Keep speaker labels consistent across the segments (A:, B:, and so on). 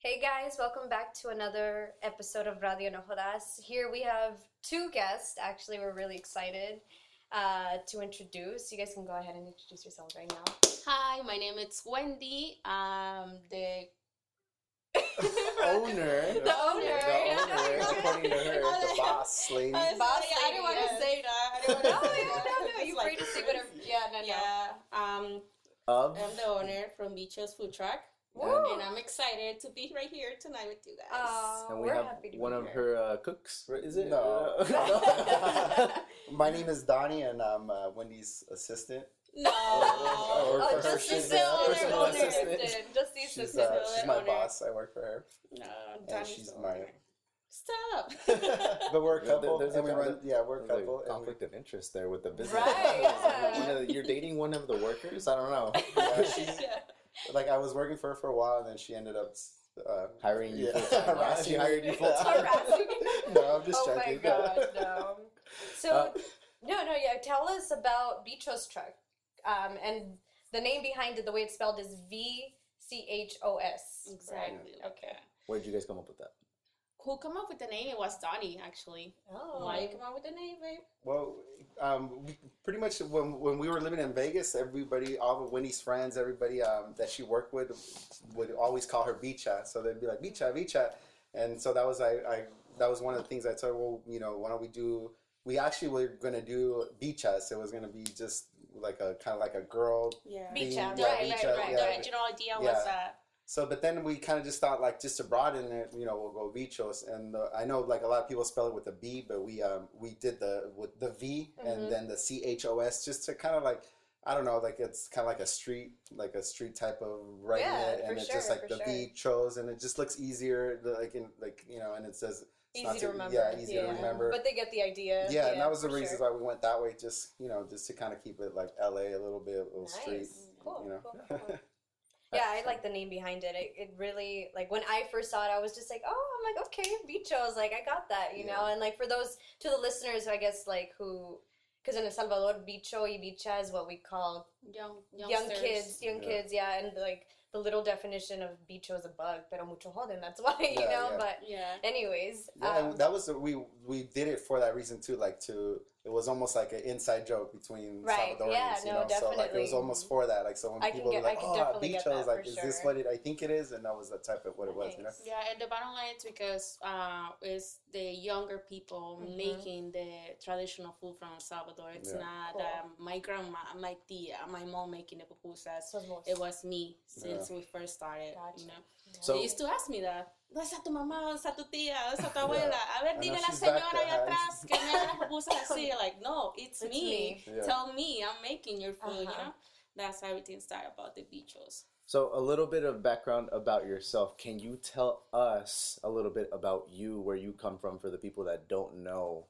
A: Hey guys, welcome back to another episode of Radio No Jodas. Here we have two guests. Actually, we're really excited uh, to introduce. You guys can go ahead and introduce yourselves right now.
B: Hi, my name is Wendy. Um, the
C: owner.
A: The owner.
C: The owner, according to her, the boss lady.
B: I, was
A: Boss
B: like, I didn't want to
A: yeah.
B: say that. I didn't
A: No,
B: want to say
A: yeah,
B: that.
A: no, no.
B: It's
A: You're
B: like
A: free to say whatever. Yeah, no, no.
B: Yeah. Um,
C: Of
B: I'm the owner from Beaches Food Truck,
A: Woo.
B: and I'm excited to be right here tonight with you guys.
A: Aw,
C: and we
A: we're
C: have
A: happy to
C: one
A: be
C: of
A: here.
C: her uh, cooks. right? Is it?
D: No.
C: Uh,
D: My name is Donnie, and I'm uh, Wendy's assistant.
B: no.
D: Oh, for her,
A: just the owner,
D: personal
A: owner
D: assistant.
A: assistant. Just the
D: She's,
A: assistant.
D: uh, she's my
B: owner.
D: boss. I work for her.
B: No,
D: And
B: Donnie's
D: she's
B: the
D: my.
B: Stop.
D: But we're a
C: Yeah, there-
D: couple,
C: there's a
D: and we
C: con-
D: run. Yeah, we're a couple.
C: a
D: and we-
C: conflict of interest there with the business.
A: Right, yeah.
C: Of you're dating one of the workers. I don't know.
D: Yeah, she's-
B: yeah.
D: Like I was working for her for a while, and then she ended up uh,
C: Hiring you
D: Yeah.
C: full time.
D: Harassing
C: She hired you full time.
D: No, I'm just
A: oh my
D: joking.
A: god, no. So,
C: Uh,
A: no, no, yeah. Tell us about Bichos Truck, um, and the name behind it. The way it's spelled is V C H O S.
B: Exactly.
A: Right?
B: Okay.
C: Where did you guys come up with that?
B: Who come up with the name? It was Donnie, actually.
A: Oh.
B: Why you come up with the name, babe?
D: Well, um, we, pretty much when when we were living in Vegas, everybody, all of Winnie's friends, everybody um, that she worked with, would always call her Bicha. So they'd be like Bicha, Bicha, and so that was I, I that was one of the things I told. her, Well, you know, why don't we do? We actually were gonna do Bichas. It was gonna be just like a kind of like a girl.
B: Yeah.
A: Beach
D: Yeah,
A: out,
D: yeah,
A: right,
D: beach
A: right, right,
D: yeah.
B: The original idea
D: Yeah.
B: was that.
D: So, but then we kind of just thought like just to broaden it, you know, we'll go Bichos. And uh, I know like a lot of people spell it with a B, but we um we did the with the V
A: Mhm.
D: and then the C H O S just to kind of like I don't know, like it's kind of like a street, like a street type of writing
A: Yeah,
D: it, and it's
A: sure,
D: just like the
A: sure.
D: V chose, and it just looks easier, like in like you know, and it says it's
A: Easy
D: not
A: to remember.
D: Yeah, easy to remember.
A: But they get the idea.
D: yeah, and that was the reason
A: sure.
D: why we went that way, just you know, just to kind of keep it like L.A. a little bit, a little street,
A: Cool,
D: you know.
A: cool, cool. Yeah, I like the name behind it. it. It really like when I first saw it, I was just like, oh, I'm like, okay, bichos, like I got that, you know. And like for those to the listeners, I guess like who, because in El Salvador, bicho y bicha is what we call
B: Young,
A: young kids, young
D: Yeah.
A: kids, yeah, and like the little definition of bicho is a bug, pero mucho joden. That's why, you
D: Yeah,
A: know.
D: yeah.
A: But
B: Yeah.
A: anyways,
D: Yeah,
A: um,
D: that was we we did it for that reason too. Like to it was almost like an inside joke between
A: Right,
D: Salvadorians.
A: yeah,
D: you
A: no,
D: know, so like it was almost for that. Like so when
A: I
D: people
A: get-
D: were like,
A: can
D: "Oh,
A: definitely
D: beach," I was like,
A: for
D: "Is this what it, I think it is?" And that was the type of what it was. You know.
B: Yeah, and the bottom line is because uh, it's the younger people
A: Mhm.
B: making the traditional food from El Salvador. It's
D: Yeah.
B: not
A: Cool.
B: um, my grandma, my tia, my mom making the pupusas.
A: so it's more-
B: It was me since we first started.
A: Gotcha.
B: You know,
C: So-
B: they used to ask me that. ¿Dónde está tu mamá? ¿Dónde está tu tía? ¿Dónde está tu abuela? A ver, dile a la señora allá atrás que me haga las pupusas así. Like, no, it's,
A: It's
B: me.
A: me.
D: Yeah.
B: Tell me I'm making your food, you
A: Uh-huh.
B: know? That's how everything started about the bichos.
C: So, a little bit of background about yourself. Can you tell us a little bit about you, where you come from, for the people that don't know?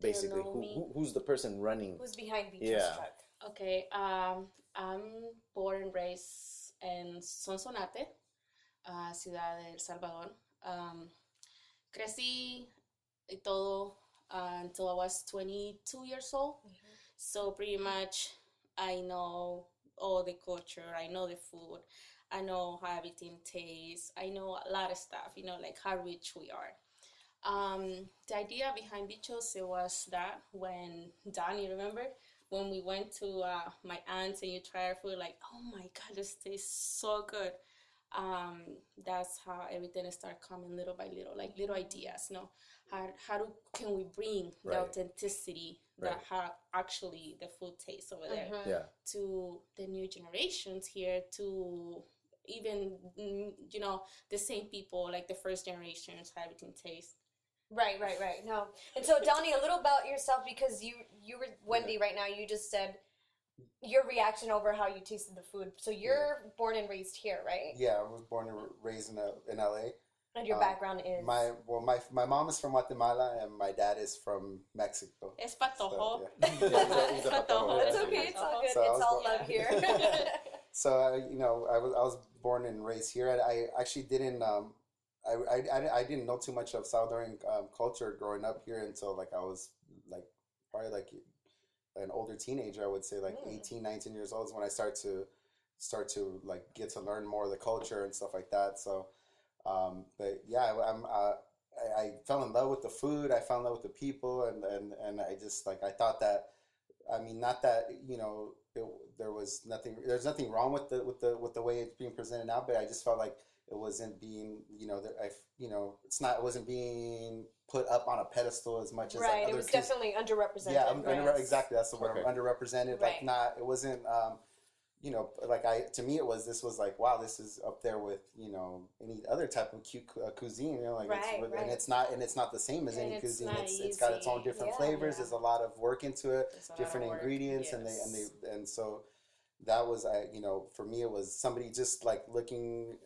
C: Basically,
B: know
C: who, who, who's the person running?
A: who's behind bichos
C: Yeah.
A: truck?
B: Okay, um, I'm born and raised in Sonsonate, uh, ciudad de El Salvador. Um, crecí y todo uh, until I was 22 years old. So pretty much I know all the culture, I know the food, I know how everything tastes, I know a lot of stuff, you know, like how rich we are. Um, the idea behind Bichos it was that when Donnie, remember when we went to uh, my aunt's and you try our food, like, oh my god, this tastes so good. Um, that's how everything started coming little by little, like little ideas. You know, how how do can we bring the authenticity
C: Right.
B: that how actually the food tastes over there
A: Mhm.
C: Yeah.
B: to the new generations here to even mm, you know the same people like the first generations how everything tastes
A: Right, right, right. No, and so Donnie, a little about yourself because you you were Wendy right now. You just said your reaction over how you tasted the food. So you're born and raised here, right?
D: Yeah, I was born and raised in, uh, in L.A.
A: And your
D: Um,
A: background is
D: My well, my my mom is from Guatemala and my dad is from Mexico.
B: es
D: So,
B: patojo
D: yeah.
C: Yeah, he's a- patojo,
A: It's okay. It's all good.
D: So
A: it's all
D: born-
A: love here.
D: So uh, you know, I was I was born and raised here, and I actually didn't um, I, I, I, I didn't know too much of Salvadoran um, culture growing up here until like I was like probably like an older teenager. I would say like
A: Mm.
D: 18, 19 years old is when I start to start to like get to learn more of the culture and stuff like that. So Um, but yeah, I'm. Uh, I, I fell in love with the food. I fell in love with the people, and and and I just like I thought that. I mean, not that you know it, there was nothing. There's nothing wrong with the with the with the way it's being presented now, but I just felt like it wasn't being you know that I you know it's not it wasn't being put up on a pedestal as much as like,
A: right.
D: other
A: It was
D: cuis-
A: definitely underrepresented.
D: yeah,
A: right?
D: under, exactly. That's the word.
C: Okay.
D: Underrepresented.
A: Right.
D: Like not. It wasn't. Um, you know, like I to me it was. This was like wow. This is up there with you know any other type of cu- uh, cuisine. You know, like
A: Right,
D: it's,
A: right.
D: and it's not and it's not the same as
B: And
D: any
B: it's
D: cuisine.
B: not
D: It's it's got its own different
A: Yeah.
D: flavors.
B: Yeah.
D: There's a lot of work into it.
B: There's a lot of
D: Different
B: work,
D: ingredients and they and they and so that was I you know for me it was somebody just like looking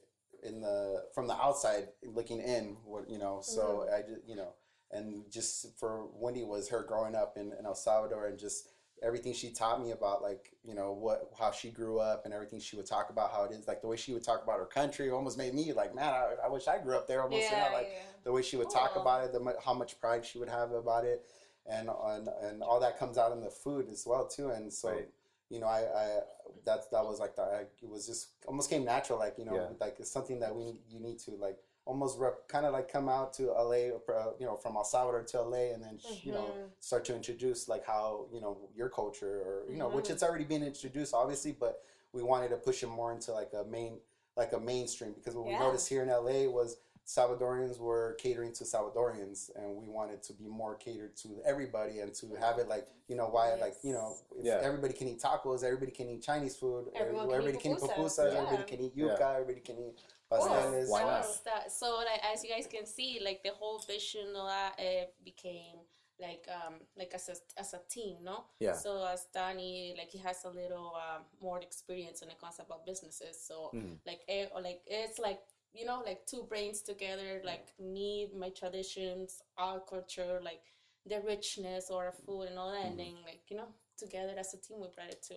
D: in the from the outside looking in what you know so mm-hmm. I just you know and just for Wendy was her growing up in, in El Salvador and just everything she taught me about like you know what how she grew up and everything she would talk about how it is like the way she would talk about her country almost made me like man I, I wish I grew up there almost you know like
A: yeah.
D: the way she would talk about it the how much pride she would have about it and and, and all that comes out in the food as well too and so
C: Right.
D: You know I, I that that was like the I, it was just almost came natural like you know
C: Yeah.
D: like it's something that we you need to like almost rep, kind of like come out to LA uh, you know from El Salvador to LA and then you know
A: Mhm.
D: start to introduce like how you know your culture or you know which
A: Mhm.
D: it's already been introduced obviously but we wanted to push it more into like a main like a mainstream because what
A: Yeah.
D: we noticed here in LA was Salvadorians were catering to Salvadorians and we wanted to be more catered to everybody and to have it like you know why like you know if
C: Yeah.
D: everybody can eat tacos everybody can eat Chinese food
A: Everyone
D: everybody can eat
A: pupusas,
D: pupusas
A: yeah.
D: everybody can eat
C: Yeah.
D: yuca everybody can eat
A: course.
D: pasteles
C: Why
B: so,
C: not?
B: it's that- so like as you guys can see, like the whole vision of that uh, became like um like as a as a team, no?
C: Yeah.
B: So as Danny, like he has a little um, more experience when it comes about businesses. So
C: Mhm.
B: like eh, or like it's like you know like two brains together. Like me, my traditions, our culture, like the richness or food and all that,
C: Mm-hmm.
B: and then like you know together as a team we brought it to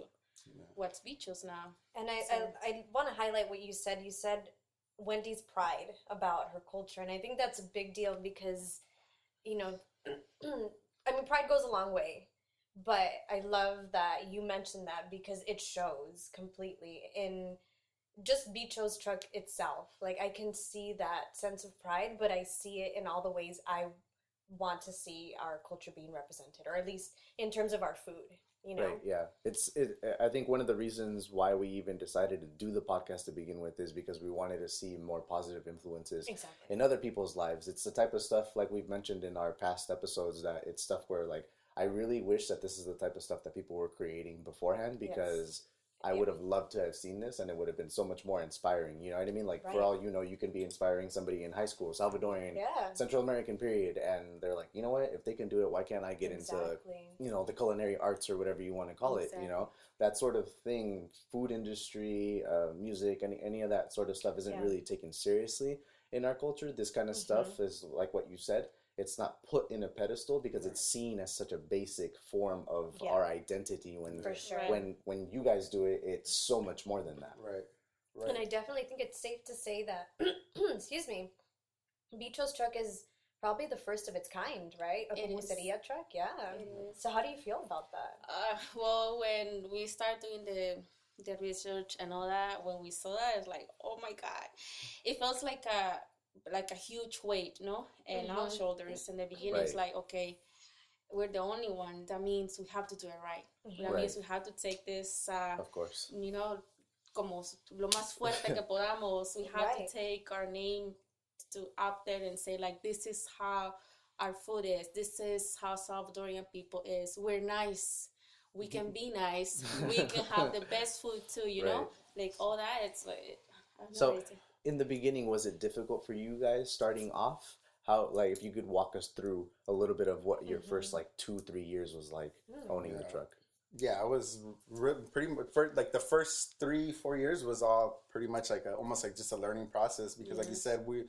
B: what's Bichos now.
A: And I,
B: So-
A: I, I want to highlight what you said. You said Wendy's pride about her culture. And I think that's a big deal because, you know, I mean, pride goes a long way. But I love that you mentioned that because it shows completely in just Bicho's truck itself. Like, I can see that sense of pride, but I see it in all the ways I want to see our culture being represented, or at least in terms of our food, you know?
C: Right. Yeah. It's. It, I think one of the reasons why we even decided to do the podcast to begin with is because we wanted to see more positive influences
A: Exactly.
C: in other people's lives. It's the type of stuff like we've mentioned in our past episodes that it's stuff where like I really wish that this is the type of stuff that people were creating beforehand
A: Yes.
C: I would have loved to have seen this and it would have been so much more inspiring. You know what I mean? Like
A: Right.
C: for all you know, you can be inspiring somebody in high school, Salvadorian,
A: Yeah.
C: Central American period, and they're like, you know what? If they can do it, why can't I get into you know the culinary arts or whatever you want to call it you know that sort of thing food industry uh, music any any of that sort of stuff isn't
A: Yeah.
C: really taken seriously in our culture this kind of stuff is like what you said it's not put in a pedestal because it's seen as such a basic form of
A: Yeah.
C: our identity when
A: For sure.
C: When when you guys do it it's so much more than that
D: right right
A: And I definitely think it's safe to say that, excuse me, Bicho's truck is probably the first of its kind, right? A
B: It is.
A: truck, yeah. So how do you feel about that?
B: Uh, well, when we start doing the the research and all that, when we saw that, it's like, oh my god, it feels like a like a huge weight, no, and our
A: Mhm.
B: shoulders. In the beginning, it's like, okay, we're the only one. That means we have to do it right. That
C: Right.
B: means we have to take this, uh,
C: of course
B: you know, como lo más fuerte que podamos. We have
A: Right.
B: to take our name to out there and say like, this is how our food is. This is how Salvadorian people is. We're nice. We can be nice. We can have the best food too. You know, like all that. It's like. I don't
C: So-
B: it's-
C: in the beginning was it difficult for you guys starting off? How like if you could walk us through a little bit of what your first mm-hmm. like two three years was like mm. owning the truck?
D: Yeah, I was re- pretty much for like the first three four years was all pretty much like a, almost like just a learning process because like you mm-hmm. said we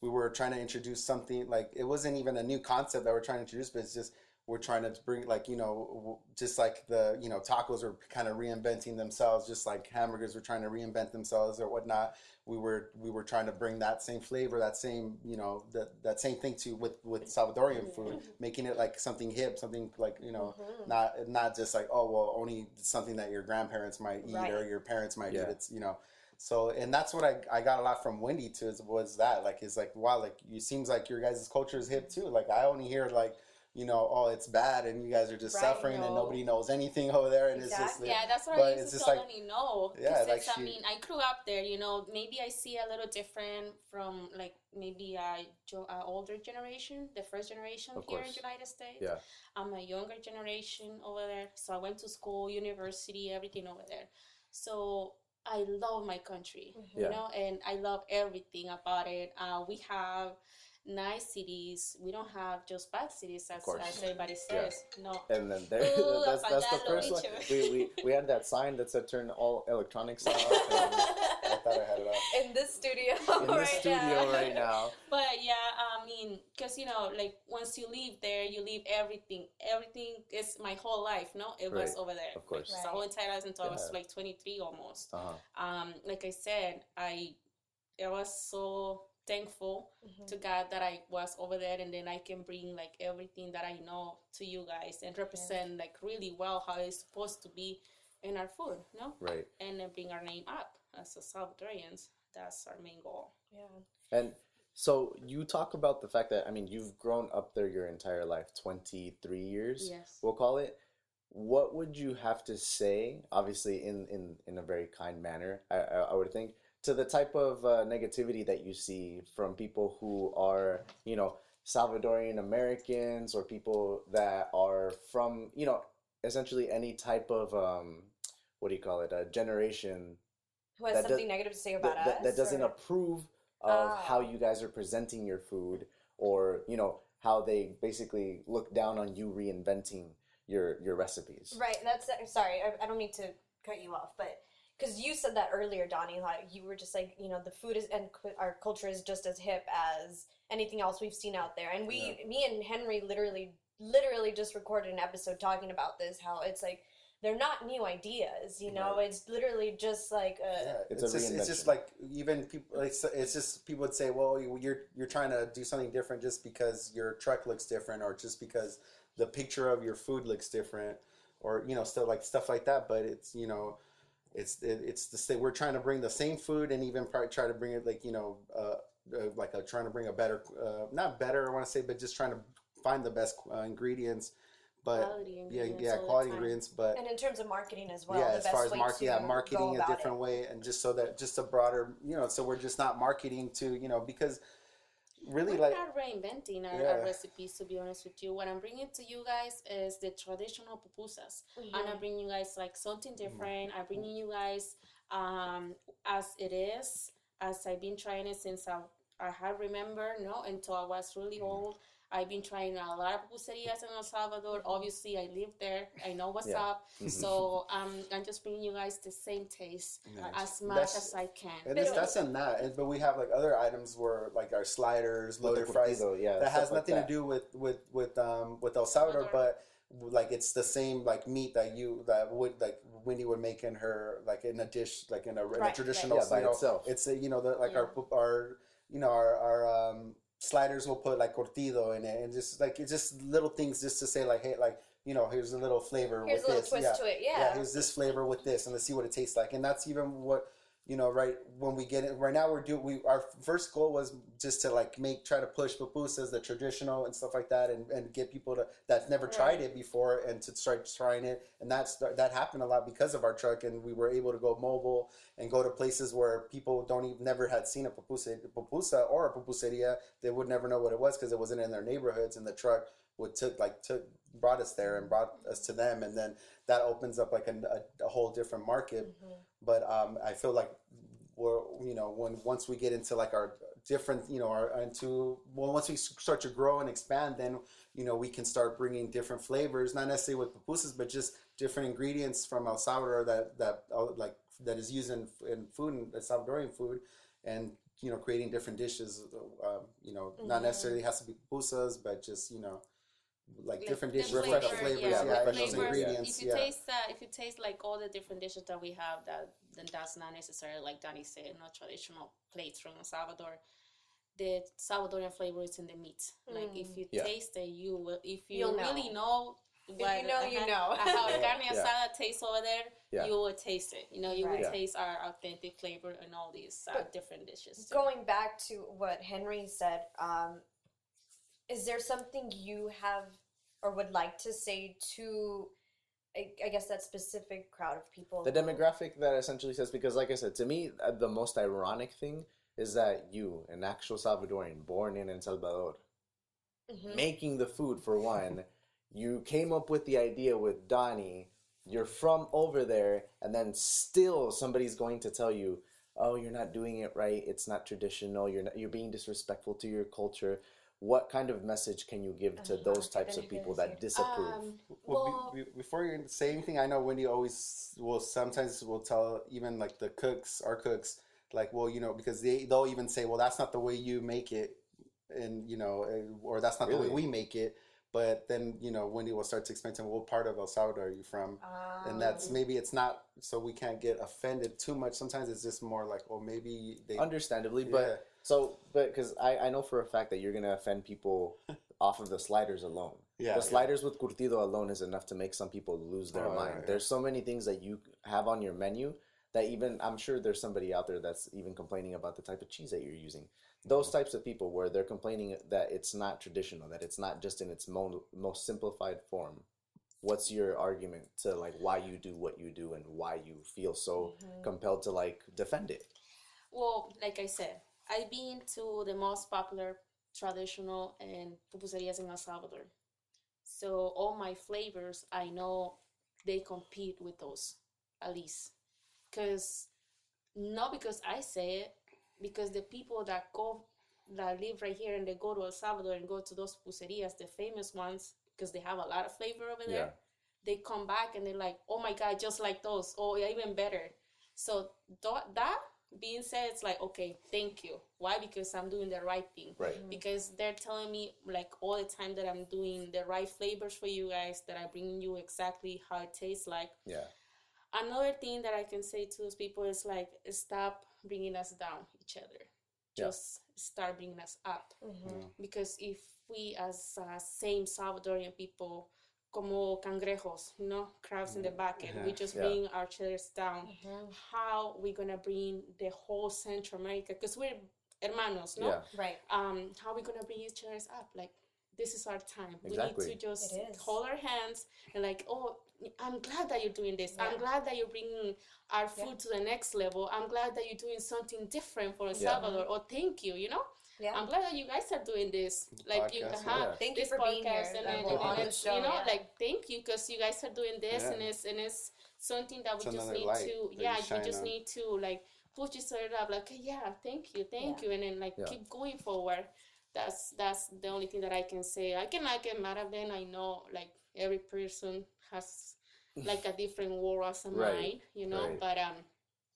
D: we were trying to introduce something like it wasn't even a new concept that we're trying to introduce but it's just we're trying to bring like you know just like the you know tacos were kind of reinventing themselves just like hamburgers were trying to reinvent themselves or whatnot we were we were trying to bring that same flavor that same you know that that same thing to with with salvadorian food making it like something hip something like you know
A: Mm-hmm.
D: not not just like oh well only something that your grandparents might eat or your parents might
C: Yeah.
D: eat it's you know So, and that's what I, I got a lot from Wendy too. Is, was that like it's like wow, like you seems like your guys' culture is hip too. Like I only hear like you know, oh, it's bad, and you guys are just
A: Right,
D: suffering, and nobody knows anything over there, and it's just
A: Exactly.
B: Yeah, that's what
D: But
B: I
D: it's
B: used to tell
D: like-
B: Lenny no.
D: Yeah,
B: 'Cause
D: like she-
B: I mean, I grew up there. You know, maybe I see a little different from like maybe a, jo- a older generation, the first generation
C: Of
B: here in the United States.
C: Yeah.
B: I'm a younger generation over there, so I went to school, university, everything over there. So I love my country,
A: Mhm.
B: you
C: Yeah.
B: know, and I love everything about it. Uh, we have nice cities. We don't have just bad cities, as, as everybody
C: Yeah.
B: says. No.
C: And then there,
B: Ooh,
C: that's that's the first one. We, we we had that sign that said turn all electronics off.
D: I thought I had it off.
A: in this studio
C: And in the
A: right
C: studio
A: now.
C: right now.
B: But yeah, I mean, because you know, like once you leave there, you leave everything. Everything is my whole life. No, it was over there.
C: Of course.
B: So I went to Thailand until I was like 23 almost.
C: Uh huh.
B: Um, like I said, I I was so thankful
A: Mhm.
B: to God that I was over there, and then I can bring like everything that I know to you guys and represent like really well how it's supposed to be in our food, no,
C: Right.
B: and then bring our name up as a Salvadorians. That's our main goal.
A: Yeah.
C: And so you talk about the fact that I mean you've grown up there your entire life, twenty three years.
B: Yes.
C: We'll call it. What would you have to say? Obviously, in in in a very kind manner, I I, I would think to the type of uh, negativity that you see from people who are you know Salvadorian Americans or people that are from you know essentially any type of um what do you call it a generation
A: Who has
C: That does-
A: something negative to say about
C: that, that,
A: us?
C: that doesn't
A: or-
C: approve of
A: Ah.
C: how you guys are presenting your food or you know how they basically look down on you reinventing your your recipes
A: Right. That's I'm sorry. I, I don't mean to cut you off, but because you said that earlier, Donnie, like you were just like you know the food is and cu- our culture is just as hip as anything else we've seen out there, and we, me and Henry, literally, literally just recorded an episode talking about this. How it's like they're not new ideas, you know. It's literally just like a
D: Yeah,
C: It's
D: it's,
C: a
D: just it's just like even people. It's, it's just people would say, "Well, you- you're you're trying to do something different just because your truck looks different, or just because the picture of your food looks different, or you know, stuff like stuff like that." But it's you know, it's it, it's the same. We're trying to bring the same food and even probably try to bring it like you know, uh, uh, like a, trying to bring a better, uh, not better, I want to say, but just trying to find the best uh, ingredients. But
B: Quality
D: yeah,
B: ingredients
D: yeah,
B: all the
D: quality ingredients, but
A: and in terms of marketing as well.
D: yeah, as far as
A: way
D: market, yeah, marketing a different
A: it.
D: way, and just so that just a broader, you know, so we're just not marketing to, you know, because really
B: We're
D: like
B: not reinventing our,
D: Yeah.
B: our recipes, to be honest with you. What I'm bringing to you guys is the traditional pupusas.
A: Mhm.
B: And I'm bringing you guys like something different. I'm bringing you guys um, as it is, as I've been trying it since I, I have remember, no, until I was really old. I've been trying a lot of pupuserias in El Salvador. Obviously, I live there. I know what's
C: Yeah.
B: up. So um, I'm just bringing you guys the same taste
D: Yeah.
B: as much
D: That's-
B: as I can.
D: and it's, that's in that, and, but we have like other items where like our sliders,
C: With
D: loaded fries,
C: yeah
D: that has
C: stuff like
D: nothing
C: that.
D: to do with with with um with El Salvador,
B: Salvador.
D: but like it's the same like meat that you that would like Wendy would make in her like in a dish like in a, in a traditional
C: right. Yeah, by
D: you know,
C: itself.
D: It's a, you know the like
B: Yeah.
D: our our you know our our um sliders will put like curtido in it and just like it's just little things just to say like hey like you know here's a little flavor
A: Here's
D: with
A: a little
D: this
A: twist
D: yeah
A: to it,
D: yeah
A: yeah.
D: here's this flavor with this and let's see what it tastes like and that's even what you know right when we get it right now we're doing we our first goal was just to like make try to push pupusas the traditional and stuff like that and, and get people to that's never tried it before and to start trying it. And that's that happened a lot because of our truck and we were able to go mobile and go to places where people don't even never had seen a pupusa, pupusa or a pupuseria. They would never know what it was because it wasn't in their neighborhoods and the truck would took like took brought us there and brought us to them and then that opens up like a, a, a whole different market
A: Mhm.
D: but um, I feel like we're you know when once we get into like our different you know our into well once we start to grow and expand then you know we can start bringing different flavors not necessarily with pupusas but just different ingredients from El Salvador that that uh, like that is used in, in food and Salvadorian food and you know creating different dishes um, you know not
A: Mhm.
D: necessarily has to be pupusas but just you know like,
B: Like,
D: different
B: the
D: dishes
C: flavor,
D: different flavors
C: yeah,
D: yeah,
C: the
D: and
C: flavors,
D: ingredients
B: If you
D: yeah
B: taste that, if you taste like all the different dishes that we have, that then that's not necessarily like Danny said, not traditional plates from El Salvador. The Salvadorian flavor is in the meat. Like if you
C: Yeah.
B: taste it, you will. If you
A: You'll
B: really know, what,
A: you know, you
B: ajá,
A: know.
B: how
C: Yeah.
B: carne
C: Yeah.
B: asada tastes over there,
C: Yeah.
B: you will taste it. You know, you
A: Right.
B: will
C: Yeah.
B: taste our authentic flavor in all these uh, different dishes. too.
A: Going back to what Henry said, um, is there something you have or would like to say to, I, I guess, that specific crowd of people?
C: the demographic that essentially says because like i said to me uh, the most ironic thing is that you an actual salvadorian born in el salvador
A: Mhm.
C: making the food for one you came up with the idea with donnie you're from over there and then still somebody's going to tell you oh you're not doing it right it's not traditional you're not, you're being disrespectful to your culture what kind of message can you give to those types of people that disapprove
B: Um,
D: Well,
B: well,
D: be, be, before you say anything, I know Wendy always will sometimes will tell even like the cooks, our cooks, like, well, you know, because they they'll even say, well, that's not the way you make it, and you know, eh, or that's not the way we make it. But then you know, Wendy will start to explain to them, what part of El Salvador are you from? And that's
A: Um,
D: maybe it's not so we can't get offended too much. Sometimes it's just more like, well, maybe they
C: understandably
D: Yeah.
C: but so but because I, I know for a fact that you're gonna offend people off of the sliders alone.
D: Yeah,
C: the sliders with curtido alone is enough to make some people lose their
D: Oh,
C: mind.
D: yeah.
C: there's so many things that you have on your menu that even i'm sure there's somebody out there that's even complaining about the type of cheese that you're using. Those types of people where they're complaining that it's not traditional that it's not just in its mo- most simplified form. What's your argument to like why you do what you do and why you feel so
A: Mhm.
C: compelled to like defend it?
B: Well, like I said, I've been to the most popular traditional eh, and pupuserias in El Salvador. So all my flavors, I know they compete with those, at least. Because, not because I say it, because the people that go, that live right here and they go to El Salvador and go to those pupuserias, the famous ones, because they have a lot of flavor over there,
C: Yeah.
B: they come back and they're like, oh my God, just like those, oh, or even better. So th- that being said, it's like, okay, thank you. Why? Because I'm doing the right thing.
C: right
B: Because they're telling me like all the time that I'm doing the right flavors for you guys, that I bring you exactly how it tastes like.
C: yeah
B: Another thing that I can say to those people is like, stop bringing us down each other.
C: Yeah.
B: Just start bringing us up.
A: Mhm.
B: Because if we as uh, same Salvadorian people, como cangrejos, you know, crabs in the bucket, we just
C: Yeah.
B: bring our chairs down
A: Mhm.
B: how we gonna bring the whole Central America because we're hermanos, no?
C: yeah
A: Right.
B: Um, how we gonna bring each other's up? Like this is our time.
C: Exactly.
B: We need to just
A: It is.
B: hold our hands and like, oh, I'm glad that you're doing this. I'm glad that you're bringing our food
A: Yeah.
B: to the next level. I'm glad that you're doing something different for El
C: Yeah.
B: Salvador. Or thank you, you know.
A: Yeah.
B: I'm glad that you guys are doing this. Like you,
D: Podcast,
B: uh-huh,
C: yeah.
A: Thank you
B: this
A: for being here.
B: podcast and, and, and
A: the show,
B: you know
A: yeah.
B: like thank you because you guys are doing this
D: Yeah.
B: and it's and it's something that we
D: It's
B: just need to
D: that you
B: yeah we just
D: on.
B: need to like push each other up like yeah thank you thank
A: Yeah.
B: you and then like
C: Yeah.
B: keep going forward that's that's the only thing that i can say i cannot get mad at them i know like every person has like a different world as a
C: Right.
B: mine you know
C: Right.
B: but um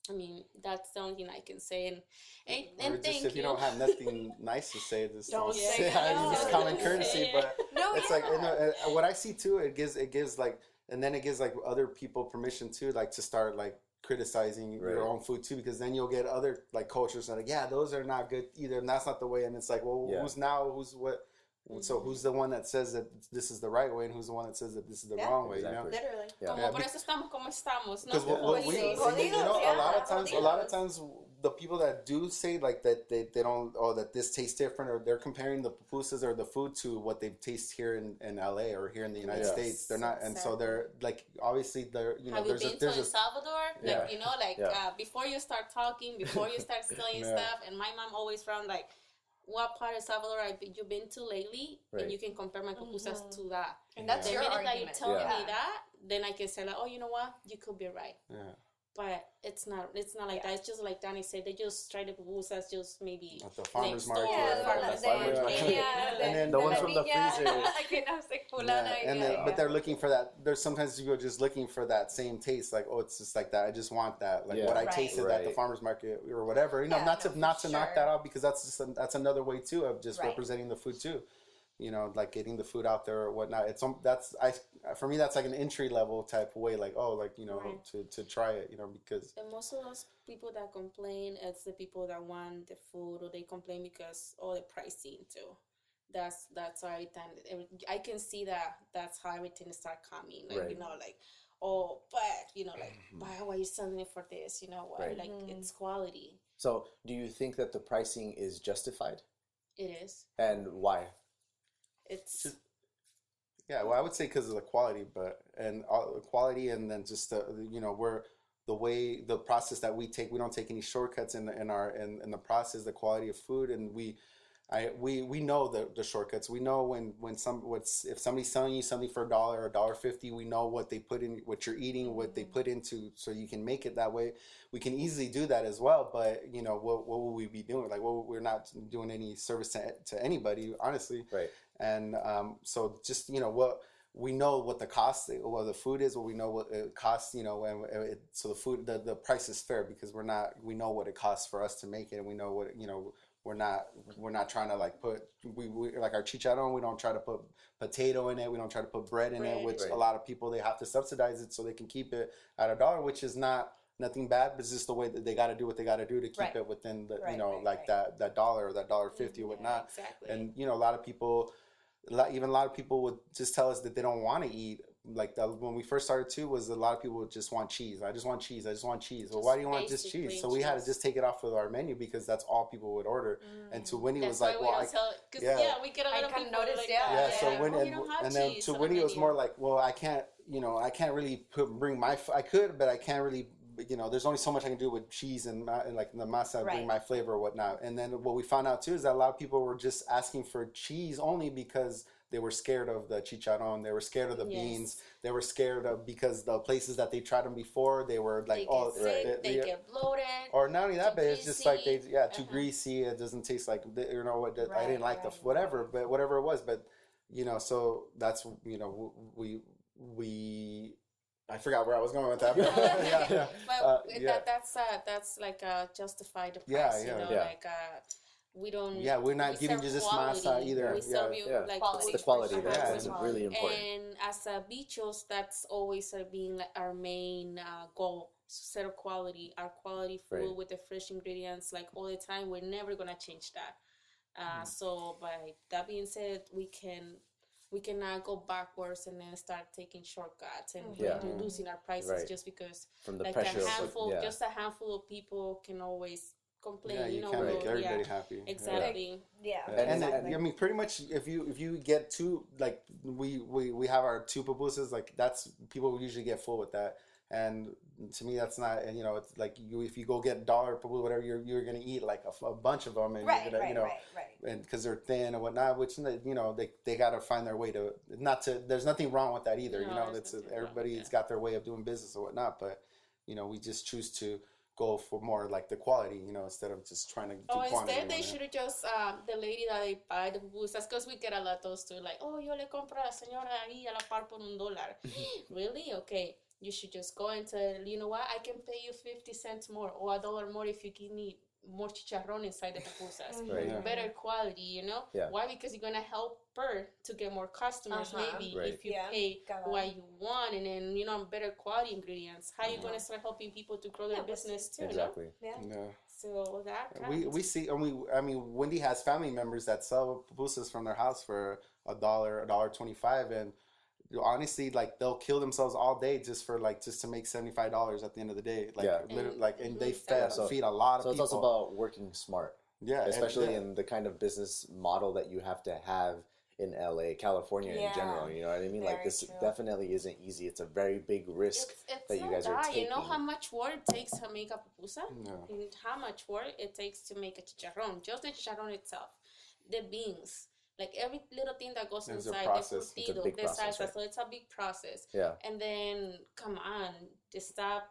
B: I mean, that's the only thing I can say, and and,
D: Or
B: and
D: just
B: thank
D: if you,
B: you.
D: don't have nothing nice to say, just
A: Don't
D: don't,
A: say
D: say
A: it.
D: it. It's common courtesy,
B: it.
D: but
A: No,
D: it's
A: yeah.
D: like you know, what I see too. It gives it gives like, and then it gives like other people permission too, like to start like criticizing
C: Right.
D: your own food too, because then you'll get other like cultures that are like, yeah, those are not good either, and that's not the way. And it's like, well,
C: Yeah.
D: who's now? Who's what? So who's the one that says that this is the right way, and who's the one that says that this is the
A: Yeah.
D: wrong way? You know.
A: Literally.
C: Yeah.
B: Como
D: Yeah,
B: por
D: be-
B: eso estamos como estamos, ¿no?
D: Because what, what we,
A: Jodidos,
D: and, you know, a lot of
A: yeah,
D: times, a lot of
A: jodidos.
D: times, the people that do say like that they, they don't, oh, that this tastes different, or they're comparing the pupusas or the food to what they taste here in, in LA or here in the United
C: Yeah.
D: States. They're not, and so
A: Exactly.
D: they're like, obviously, they're, you know,
B: Have you
D: there's
B: been
D: a,
B: to
D: there's
B: El
D: a,
B: Salvador?
C: Yeah.
B: Like, you know, like
C: Yeah.
B: uh, before you start talking, before you start selling
D: Yeah.
B: stuff, and my mom always found like, what part of Salvador have you been to lately?
C: Right.
B: And you can compare my pupusas
A: Mhm.
B: to that.
A: And that's
B: The
A: your
B: minute that you tell
C: Yeah.
B: me that, then I can say like, oh, you know what? You could be right.
D: yeah,
B: But it's not. It's not like
A: Yeah.
B: that. It's just like Danny said. They just try to boost pupusas just maybe
D: at the farmer's
B: next
D: market.
B: door.
A: Yeah,
B: Farmers
C: the farmers
A: de
C: market.
A: piña,
D: And then
C: The
A: de
C: ones from the
A: piña.
C: freezer.
A: que no sé,
D: Yeah,
A: fulana,
D: and then, but they're looking for that. There's sometimes you go just looking for that same taste, like oh, it's just like that. I just want that, like
C: Yeah.
D: what I
A: Right.
D: tasted at the farmers market or whatever. You know,
A: Yeah,
D: not
A: no,
D: to not
A: for
D: to knock that out because that's just a, that's another way too of just
A: Right.
D: representing the food too. You know, like getting the food out there or whatnot. It's some that's I for me that's like an entry level type of way. Like oh, like you know
B: Right.
D: to to try it. You know because
B: And most of those people that complain, it's the people that want the food, or they complain because all the pricing too. That's that's every time. every- I can see that that's how everything start coming. Like you know, like oh, but you know, like why why are you selling it for this? You know, why
C: Right.
B: like
A: Mhm.
B: it's quality.
C: So, do you think that the pricing is justified,
B: It is.
C: and why?
B: It's
D: Just- Yeah, well, I would say because of the quality, but and all the quality, and then just the you know we're the way the process that we take. We don't take any shortcuts in in our in, in the process. The quality of food, and we. I, we, we know the, the shortcuts. We know when, when some what's if somebody's selling you something for a dollar or a dollar fifty, we know what they put in, what you're eating, what they mm-hmm. put into, so you can make it that way. We can easily do that as well, but you know what what will we be doing? Like, well, we're not doing any service to, to anybody, honestly
C: Right.
D: And um, so just you know what we know what the cost well the food is what we know what it costs you know and it, so the food the, the price is fair because we're not we know what it costs for us to make it and we know what you know we're not we're not trying to like put we, we like our chicharron we don't try to put potato in it we don't try to put bread in it which
C: Right.
D: a lot of people they have to subsidize it so they can keep it at a dollar which is not nothing bad but it's just the way that they got to do what they got to do to keep
A: Right.
D: it within the you know
A: right,
D: like
A: right.
D: that that dollar or that dollar 50 or
B: Yeah,
D: whatnot
B: exactly.
D: and you know a lot of people even a lot of people would just tell us that they don't want to eat like the, when we first started too was a lot of people would just want cheese i just want cheese i just want cheese well why do you want just cheese so we had to just take it off of our menu because that's all people would order mm. and to winnie
B: That's
D: was like
B: why we
D: well I,
B: sell because
D: yeah.
B: yeah. we get a
A: I
B: lot of
A: kinda
B: people
A: noticed,
B: like
A: yeah,
B: that.
D: yeah, so
A: yeah.
D: when
B: oh,
D: and,
B: you
D: and then to Winnie it was more like, well, I can't, you know, I can't really put bring my, i could, but I can't really, you know, there's only so much I can do with cheese and, ma- and like the masa,
A: Right.
D: bring my flavor or whatnot. And then what we found out too is that a lot of people were just asking for cheese only because they were scared of the chicharron, they were scared of the
B: Yes.
D: beans, they were scared of because the places that they tried them before, they were like,
B: they
D: oh,
B: sick,
C: right.
B: they
D: they-
B: get bloated.
D: or not only that, but it's just like they,
B: greasy.
D: yeah, too
B: Uh-huh.
D: greasy. It doesn't taste like you know what. I didn't like the whatever, but whatever it was. But you know, so that's you know we we I forgot where I was going with that. But, yeah, yeah.
B: But
D: Uh,
B: that,
D: yeah.
B: that's uh, that's like uh, justify the price.
D: Yeah,
B: you
D: yeah.
B: know,
C: Yeah.
B: like uh, we don't.
D: Yeah, we're not
B: we
D: giving you just
B: quality.
D: masa either.
B: We
D: Yeah,
B: serve you
C: yeah.
B: like
A: Quality.
C: It's the quality that
D: Yeah,
C: is
A: and-
C: really important.
B: And as a bichos, that's always uh, being like our main uh, goal. Set of quality, our quality food
C: Right.
B: with the fresh ingredients, like all the time. We're never gonna change that. Uh, So, by that being said, we can we cannot go backwards and then start taking shortcuts and
C: Yeah.
B: reducing our prices
C: Right.
B: just because
C: From the
B: like
C: pressure
B: a
C: of
B: handful,
C: yeah.
B: just a handful of people can always complain.
D: yeah,
B: you,
D: you
B: know,
D: can't make everybody
B: yeah,
D: happy.
B: Exactly.
A: Yeah.
C: And-
D: And,
A: exactly.
D: I mean, pretty much, if you if you get two, like we we we have our two pupusas, like that's people usually get full with that. And to me, that's not, and you know, it's like you if you go get dollar pupusa, whatever, you're you're gonna eat like a, a bunch of them, and
A: right,
D: you're gonna,
A: right,
D: you know,
A: right, right.
D: and because they're thin and whatnot, which you know they they gotta find their way to not to. There's nothing wrong with that either. you know,
B: there's
D: it's
B: nothing wrong, yeah.
D: got their way of doing business or whatnot, but you know, we just choose to go for more like the quality, you know, instead of just trying to do
B: Oh,
D: quantity.
B: instead they should have just um, the lady that they buy the pupusas because we get a lot of those too. Like, oh, yo le compro a la señora ahí a la par por un dólar. really? Okay. You should just go and tell, you know what, I can pay you 50 cents more or a dollar more if you give me more chicharrón inside the pupusas.
C: Right.
D: Yeah.
B: Better quality, you know?
C: Yeah.
B: Why? Because you're gonna help her to get more customers,
A: Uh-huh.
B: maybe
C: Right.
B: if you
A: Yeah.
B: pay
A: Got it.
B: what you want and then you know better quality ingredients. How you
C: Mhm.
B: gonna start helping people to grow their
A: Yeah,
B: business too? no?
C: Exactly.
A: Yeah.
D: Yeah.
B: So that
D: We
B: counts.
D: we see and we I mean Wendy has family members that sell pupusas from their house for a dollar, a dollar twenty five, and honestly, like they'll kill themselves all day just for like just to make seventy five dollars at the end of the day. Like
C: Yeah.
D: literally,
B: mm-hmm.
D: like and they fed,
C: So-
D: feed a lot of people.
C: So it's
D: people.
C: also about working smart,
D: yeah, and-
C: especially
D: yeah.
C: in the kind of business model that you have to have in LA, California in
A: Yeah.
C: general. You know what I mean? like this
A: true.
C: definitely isn't easy. It's a very big risk.
B: It's, it's
C: that you
B: not
C: guys are
B: taking. You know how much work it takes to make a pupusa?
D: No.
B: And how much work it takes to make a chicharrón? Just the chicharrón itself. The beans. Like every little thing that goes
D: It's
B: inside
D: process.
B: the
C: It's a
B: curtido, the salsa.
C: right?
B: So it's a big process.
C: Yeah.
B: And then, come on, just stop,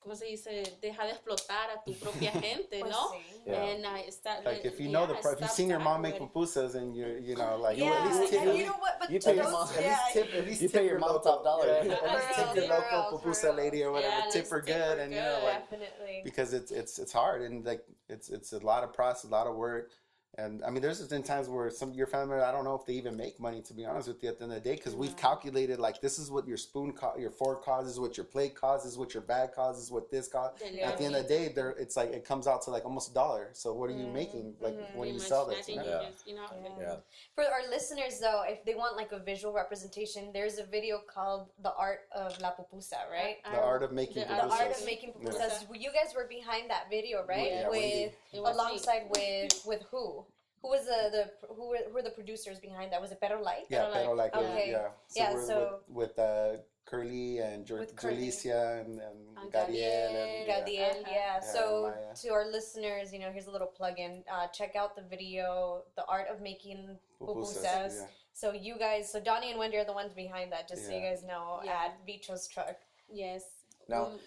B: ¿cómo se dice? Deja de explotar a tu propia gente,
A: Pues
B: no?
C: Yeah.
B: And uh, I start
D: Like if you know the, pro- if you've seen your mom make pupusas and you're you know like you at least tip,
A: and you know what? But
C: you
A: to
C: pay your
A: those-
C: mom-
D: at least tip, at least
C: You
D: tip
C: pay your mom
D: local,
C: top dollar.
D: Yeah,
C: Yeah,
D: at least tip your
A: for
D: local pupusa lady or whatever.
B: Yeah,
D: tip
B: let's
D: her
B: tip
D: good, and you know like
A: definitely.
D: because it's it's it's hard and like it's it's a lot of process, a lot of work. And I mean, there's been times where some of your family, I don't know if they even make money, to be honest with you, at the end of the day, because we've calculated like this is what your spoon, co- your fork causes, what your plate causes, what your bag causes, what this costs.
B: Then
A: Yeah.
D: At the end of the day, there it's like it comes out to like almost a dollar. So what are you
A: Mm,
D: making like
A: mhm.
D: when
B: pretty
D: you sell this? you know?
C: Yeah.
B: you know,
A: Yeah.
C: Yeah.
A: For our listeners, though, if they want like a visual representation, there's a video called "The Art of La Pupusa," right?
D: The art of making
B: the
A: The
D: pupusas.
A: art of making
D: Yeah.
A: pupusas. You guys were behind that video, right?
D: Yeah,
A: with
D: Wendy.
B: It was me.
A: alongside with with who? Who was the, the who were who were the producers behind that? Was it Better Light?
D: Yeah,
B: Pero
D: pero
B: like-
D: like, uh,
A: Okay.
D: yeah. So
A: Yeah,
D: we're
A: so-
D: with, with uh, Curly and Jur-
A: With Curly.
D: Julicia and, and
B: And
D: Gabriel
B: Gabriel,
D: and yeah.
A: Gadiel,
B: Uh-huh.
A: yeah. So
D: Maya.
A: to our listeners, you know, here's a little plug-in. Uh, check out the video, "The Art of Making
D: Pupusas,
A: Pupusas."
D: yeah.
A: So you guys, so Donnie and Wendy are the ones behind that, just so you guys know,
B: Yeah.
A: at Bicho's truck.
B: Yes.
C: Now-
B: Um,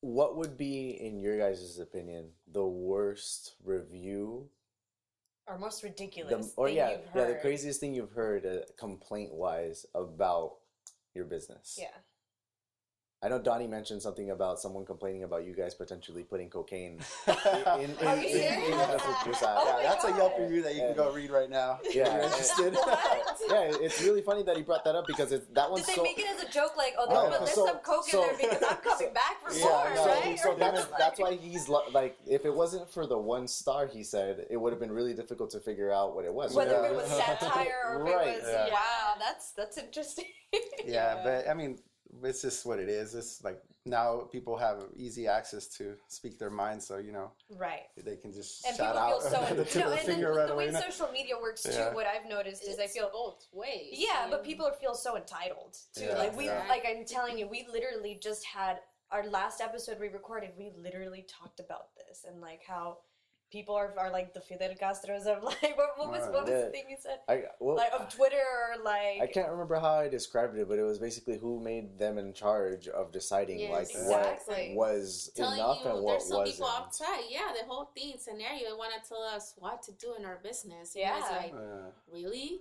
C: What would be, in your guys' opinion, the worst review?
A: Or most
C: The,
A: ridiculous
C: or
A: thing
C: yeah, yeah, the craziest thing you've heard, uh, complaint-wise, about your business.
A: Yeah.
C: I know Donnie mentioned something about someone complaining about you guys potentially putting cocaine
D: yeah,
C: in, in,
A: Are
C: in, in,
A: serious?
C: the pupusa.
A: Oh my
D: that's a Yelp review that you can go read right now. if
C: Yeah.
D: you're interested.
A: What?
C: yeah, it's really funny that he brought that up because it's that one's
A: Did they
C: so.
A: make it as a joke, like, oh, oh
C: No,
A: there's, there's
C: so-
A: some coke
C: so-
A: in there because I'm coming back for
D: Yeah,
A: more,
D: no,
A: right?
C: So
A: Or
C: that's,
A: like-
C: that's why he's lo- like, if it wasn't for the one star, he said it would have been really difficult to figure out what it was.
A: whether
D: Yeah.
A: it was satire or if
C: Right.
A: it was
D: Yeah.
A: wow, that's that's interesting.
D: yeah, but I mean, it's just what it is. It's like now people have easy access to speak their mind, so you know
A: right.
D: they can just
A: And
D: shout
A: people
D: out
A: feel so
D: the tip
A: know,
D: of the
A: and then
D: finger
A: the
D: right
A: way
D: away. you know?
A: social media works too,
D: Yeah.
A: what I've noticed is I
B: it's
A: feel
B: both ways.
A: Yeah, but people feel so entitled too.
D: Yeah,
A: like we
D: yeah.
A: like I'm telling you, we literally just had our last episode we recorded, we literally talked about this and like how people are are like the Fidel Castros of like what, what was what was
C: Yeah.
A: the thing you said?
C: I, well,
A: Like of Twitter or like
C: I can't remember how I described it, but it was basically who made them in charge of deciding
B: Yes,
C: like
A: exactly.
C: what was
B: telling
C: enough
B: you
C: and what
B: there's some
C: wasn't.
B: people outside. Yeah, the whole thing scenario want to tell us what to do in our business. You know, it's
A: Yeah.
B: like
D: Yeah.
B: really.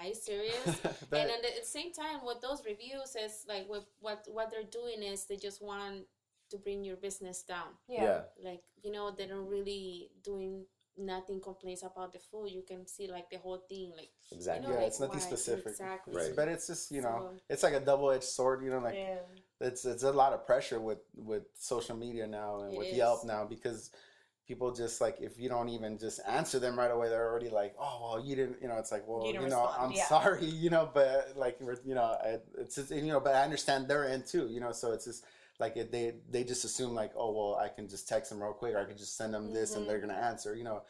B: Are you serious?
D: But-
B: and at the same time, with those reviews, is like what what what they're doing is they just want to bring your business down.
A: yeah.
C: yeah.
B: Like you know, they don't really doing nothing complaints about the food. You can see like the whole thing, like
C: Exactly.
B: You know,
D: Yeah,
B: like,
D: it's nothing
B: why-
D: specific.
B: Exactly.
C: Right.
D: But it's just you know,
B: So-
D: it's like a double edged sword. You know, like
A: Yeah.
D: it's it's a lot of pressure with with social media now and
B: It
D: with
B: is.
D: Yelp now because people just like if you don't even just answer them right away, they're already like, oh well, you didn't. You know, it's like well,
A: You
D: you, know,
A: respond,
D: I'm
A: yeah.
D: sorry. You know, but like you know, it's just you know, but I understand their end too. You know, so it's just. Like it, they, they just assume like, oh well, I can just text them real quick, or I can just send them this,
A: Mhm.
D: and they're gonna answer. You know,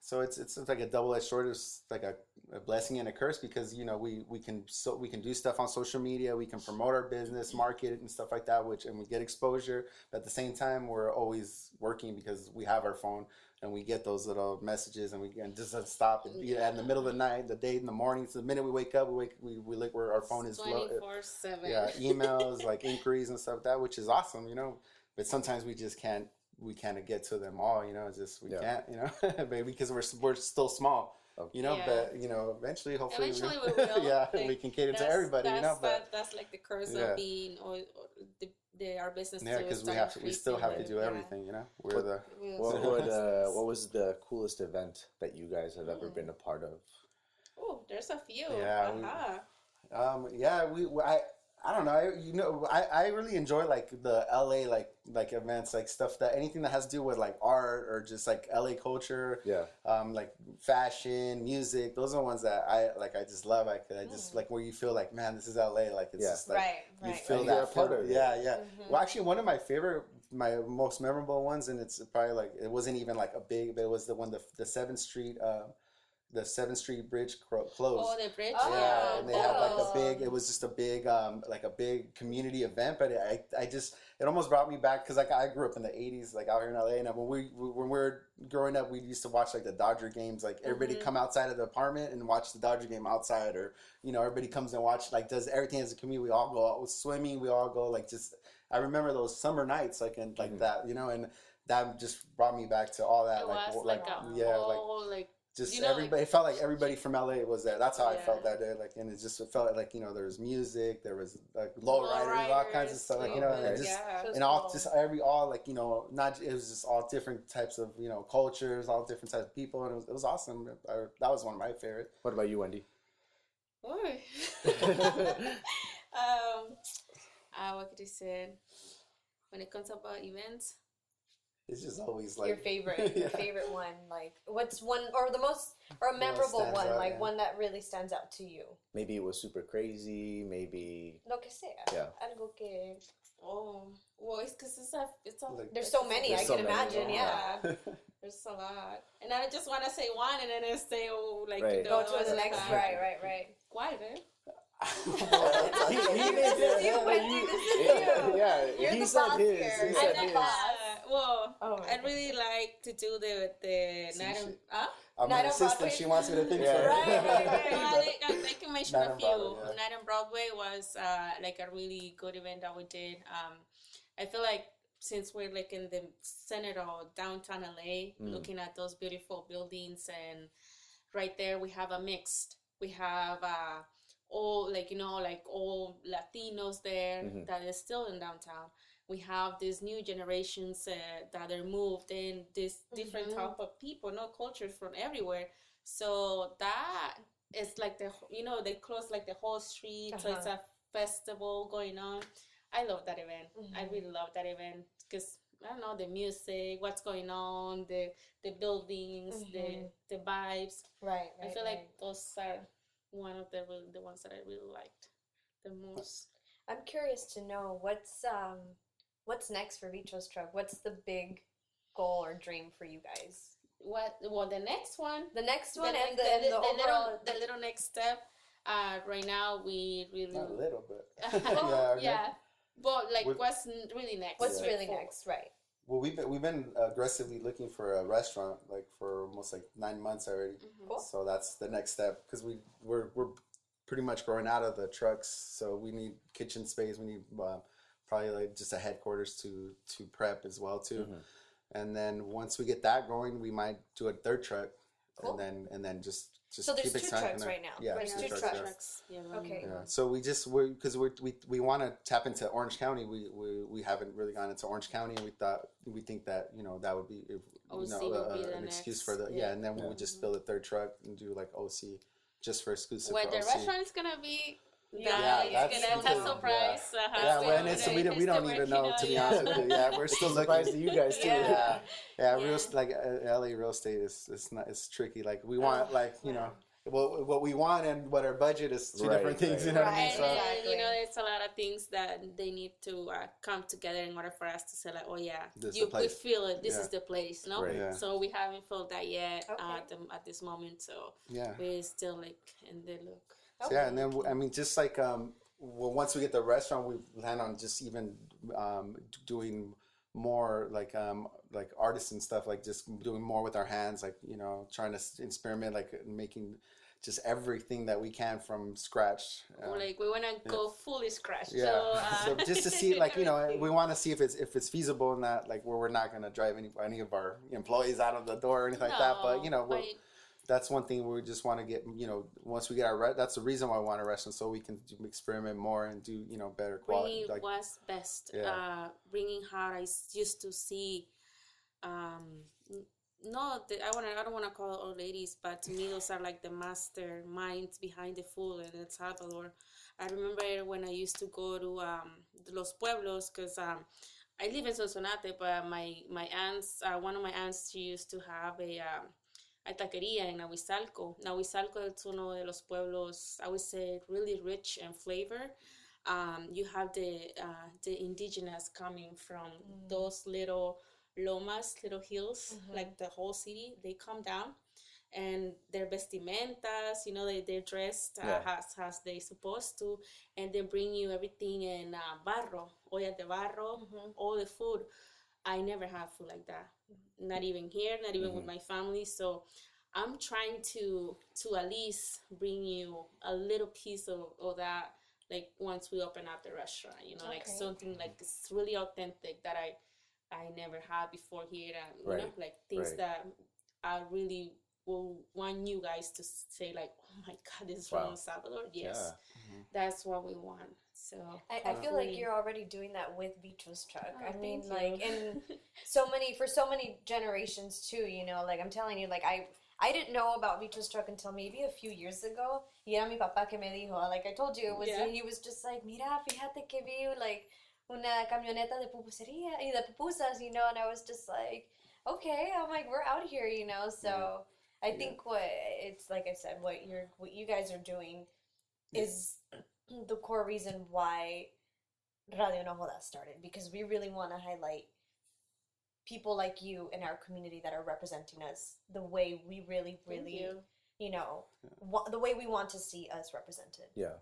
D: so it's it's like a double edged sword. It's like a, a blessing and a curse because you know we we can so we can do stuff on social media, we can promote our business, market it, and stuff like that, which and we get exposure. But at the same time, we're always working because we have our phone and we get those little messages, and we can just uh, stop. It be in the middle of the night, the day, in the morning. So the minute we wake up, we wake we, we look where our phone is low.
B: twenty four seven.
D: Yeah, emails like inquiries and stuff like that, which is awesome, you know. But sometimes we just can't we can't get to them all, you know. It's just we
C: Yeah.
D: can't, you know, maybe because we're we're still small,
C: Okay.
D: you know.
B: Yeah.
D: But you know, eventually, hopefully,
B: Eventually
D: we,
B: we will.
D: yeah,
B: Like,
D: we can cater to
B: That's-
D: everybody, you know. But
B: that, that's like the curse
D: Yeah.
B: of being or, or the, the our business.
D: yeah, because we have to, we still have to do
B: but,
D: everything, you know. We're
C: What-
D: the
B: yeah.
C: What,
B: We'll-
C: would, uh, what was the coolest event that you guys have ever
B: Hmm.
C: been a part of?
B: Oh, there's a few.
D: Yeah,
B: Uh-huh.
D: Um, yeah, we, we- I, I don't know. I, you know, I, I really enjoy like the LA like like events, like stuff that anything that has to do with like art or just like LA culture,
C: Yeah.
D: um, like fashion, music. Those are the ones that I like. I just love. I, could I just like where you feel like, man, this is LA. Like it's
C: Yeah.
D: just like
A: right,
D: you
A: right.
D: feel
C: And
D: that
C: you're part
D: feel-
C: of it.
D: Yeah, yeah.
A: Mhm.
D: Well, actually, one of my favorite, my most memorable ones, and it's probably like it wasn't even like a big, but it was the one the the Seventh Street, uh, the Seventh Street Bridge cro- closed.
B: Oh, the bridge.
A: Oh,
D: Yeah, and they had like a big. It was just a big, um, like a big community event. But I, I just, it almost brought me back because like I grew up in the '80s, like out here in LA, and when we when we were growing up, we used to watch like the Dodger games. Like everybody
A: Mhm.
D: come outside of the apartment and watch the Dodger game outside, or you know, everybody comes and watch like does everything as a community. We all go out swimming. We all go like just. I remember those summer nights like and like
C: Mhm.
D: that, you know, and that just brought me back to all that.
B: It
D: like
B: was
D: like,
B: like, a
D: yeah, like
B: like
D: just
B: You know, like-
D: everybody. it felt like everybody from LA was there. That's how I felt that day. Like, and it just it felt like you know there was music, there was like low riders, all kinds of stuff. Like you know, and just
B: yeah.
D: And all
A: cool.
D: just every all like you know not it was just all different types of you know cultures, all different types of people, and it was, it was awesome. I, that was one of my favorite.
C: What about you, Wendy?
B: Uy. um, uh, what could I say? When it comes about events,
D: It's just always like
A: your favorite, your favorite one. Like, what's one or the most or a memorable
D: stands
A: one?
D: out,
A: like
D: yeah.
A: one that really stands out to you.
C: Maybe it was super crazy. Maybe
A: Lo que sea.
C: Yeah.
A: Algo que.
B: oh, well, it's because it's a, it's a,
D: Like-
A: There's so many.
C: There's
A: I
C: so
A: can
C: many,
A: imagine.
C: yeah.
A: Yeah.
B: There's a lot, and I just want to say one, and then I say oh, like
C: Right.
A: Go to the next. Right. Right. Right.
B: Why, babe?
C: he, he
A: This is you, Wendy. This is you.
C: Yeah,
A: You're
C: he
A: the
C: said his.
A: here.
C: He said his.
A: Boss.
B: Well,
A: Oh
B: I'd really like to do the the
D: See,
B: night
D: she-
B: of, huh?
D: I'm
A: Night
D: an
A: on
D: assistant.
A: Broadway.
D: She wants me to think
C: Yeah.
D: for.
A: Right, right, right.
B: Well, I, I, I can mention
D: Night
B: a few.
D: Broadway, yeah.
B: Night on Broadway was uh, like a really good event that we did. Um, I feel like since we're like in the center of downtown LA,
C: Mm.
B: looking at those beautiful buildings, and right there we have a mixed. We have uh, all like you know like all Latinos there
C: Mhm.
B: that is still in downtown. We have these new generations uh, that are moved in this different
A: Mhm.
B: type of people, no cultures from everywhere. So that is like the you know they close like the whole street, so it's a festival going on. I love that event. I
A: Mhm.
B: really love that event because I don't know the music, what's going on, the the buildings,
A: Mhm.
B: the the vibes.
A: Right.
B: I
A: right,
B: feel
A: right.
B: like those are one of the the ones that I really liked the most.
A: I'm curious to know what's um what's next for Vcho's truck. What's the big goal or dream for you guys?
B: What well the next one
A: The next one
B: next-
A: and the,
B: the,
A: and the,
B: the
A: overall.
B: little the little next step. Uh, right now we really
D: Not a little bit.
B: Well,
D: yeah.
B: yeah. But like,
D: With-
B: what's really next?
A: what's
B: Like,
A: really
B: for-
A: next? Right.
D: Well, we've been, we've been aggressively looking for a restaurant like for almost like nine months already.
B: Mhm.
A: Cool.
D: So that's the next step because we we're we're pretty much growing out of the trucks. So we need kitchen space. We need uh, probably like just a headquarters to to prep as well too.
C: Mhm.
D: And then once we get that going, we might do a third truck,
A: Cool.
D: and then and then just just
A: So there's
D: keep
A: two
D: expanding
A: trucks
D: it.
A: right now.
D: Yeah,
A: Right
B: Right
A: now
B: now,
D: two
A: two
D: trucks.
A: trucks.
D: yeah.
B: Yeah,
A: Okay.
D: Yeah. So we just we because we we we want to tap into Orange County. We, we we haven't really gone into Orange County. and We thought we think that you know that would be if, you know
B: would be
D: uh,
B: the
D: an excuse for the yeah,
B: yeah.
D: and then we would just build a third truck and do like OC just for exclusive
B: Where
D: for
B: the
D: OC.
B: restaurant is gonna be.
A: Yeah,
B: that
D: that's
B: is gonna
D: super-
B: have surprise. Uh-huh.
D: Yeah,
B: So,
D: well, and it's
B: you know,
D: we don't, we don't even
B: working
D: know to be honest with you. Yeah, we're still
C: Surprise
D: looking.
C: to you guys too.
B: Yeah.
D: Yeah, yeah, real like uh, LA real estate is it's not it's tricky. Like we want like you know what what we want and what our budget is two
C: Right,
D: different things.
C: right.
D: You know what I mean? So
A: Exactly.
B: you know, there's a lot of things that they need to uh, come together in order for us to say like, oh yeah, you,
D: the
B: we feel it. This
D: Yeah.
B: is the place, no?
C: Right.
D: Yeah.
B: So we haven't felt that yet
A: Okay.
B: uh, at, the, at this moment. So
D: yeah.
B: we're still like in the look.
D: So, yeah, and then I mean, just like um, well, once we get the restaurant, we plan on just even um, doing more like um, like artisan stuff, like just doing more with our hands, like you know, trying to experiment, like making just everything that we can from scratch. Um,
B: like we want to go fully scratch.
D: yeah,
B: So, uh,
D: so just to see, like you know, we want to see if it's if it's feasible in that, like where we're not going to drive any any of our employees out of the door or anything like that. But you know, we're, that's one thing we just want to get you know once we get our re- that's the reason why we want a restaurant so we can do, experiment more and do you know better quality
B: bringing
D: like
B: what's best.
D: Yeah.
B: Uh, bringing how I used to see. Um, no, the, I want to. I don't want to call old ladies, but to me, those are like the master minds behind the food in El Salvador. I remember when I used to go to um, Los Pueblos because um, I live in Sonsonate, but my my aunts, uh, one of my aunts, she used to have a a taqueria in Nahuizalco. Nahuizalco is uno de los pueblos, I would say, really rich in flavor. Um, you have the uh, the indigenous coming from those little lomas, little hills, like the whole city. They come down, and their vestimentas, you know, they they're dressed uh,
C: Yeah.
B: as as they supposed to, and they bring you everything in uh, barro, olla de barro, all the food. I never had food like that. Not even here, not even with mm-hmm. my family. So I'm trying to to at least bring you a little piece of, of that like once we open up the restaurant, you know, like something like it's really authentic that I I never had before here and you know, like things
C: right.
B: that are really will want you guys to say like, "Oh my God, this is
C: Wow.
B: from El Salvador." Yes,
C: Yeah.
B: that's what we want. So
A: I, I feel like you're already doing that with Vchos Truck.
B: Oh,
A: I mean,
B: thank
A: like,
B: you.
A: and so many for so many generations too. You know, like I'm telling you, like I I didn't know about Vchos Truck until maybe a few years ago. Y era mi papá que me dijo, like I told you, it was
B: Yeah.
A: he was just like, mira, fíjate que vi like una camioneta de pupusería y de pupusas, you know, and I was just like, okay, I'm like, we're out here, you know, so. I think what it's like I said, what you're what you guys are doing is the core reason why Radio Nojoda started because we really want to highlight people like you in our community that are representing us the way we really, really,
B: you.
A: you know, wa- the way we want to see us represented.
C: Yeah.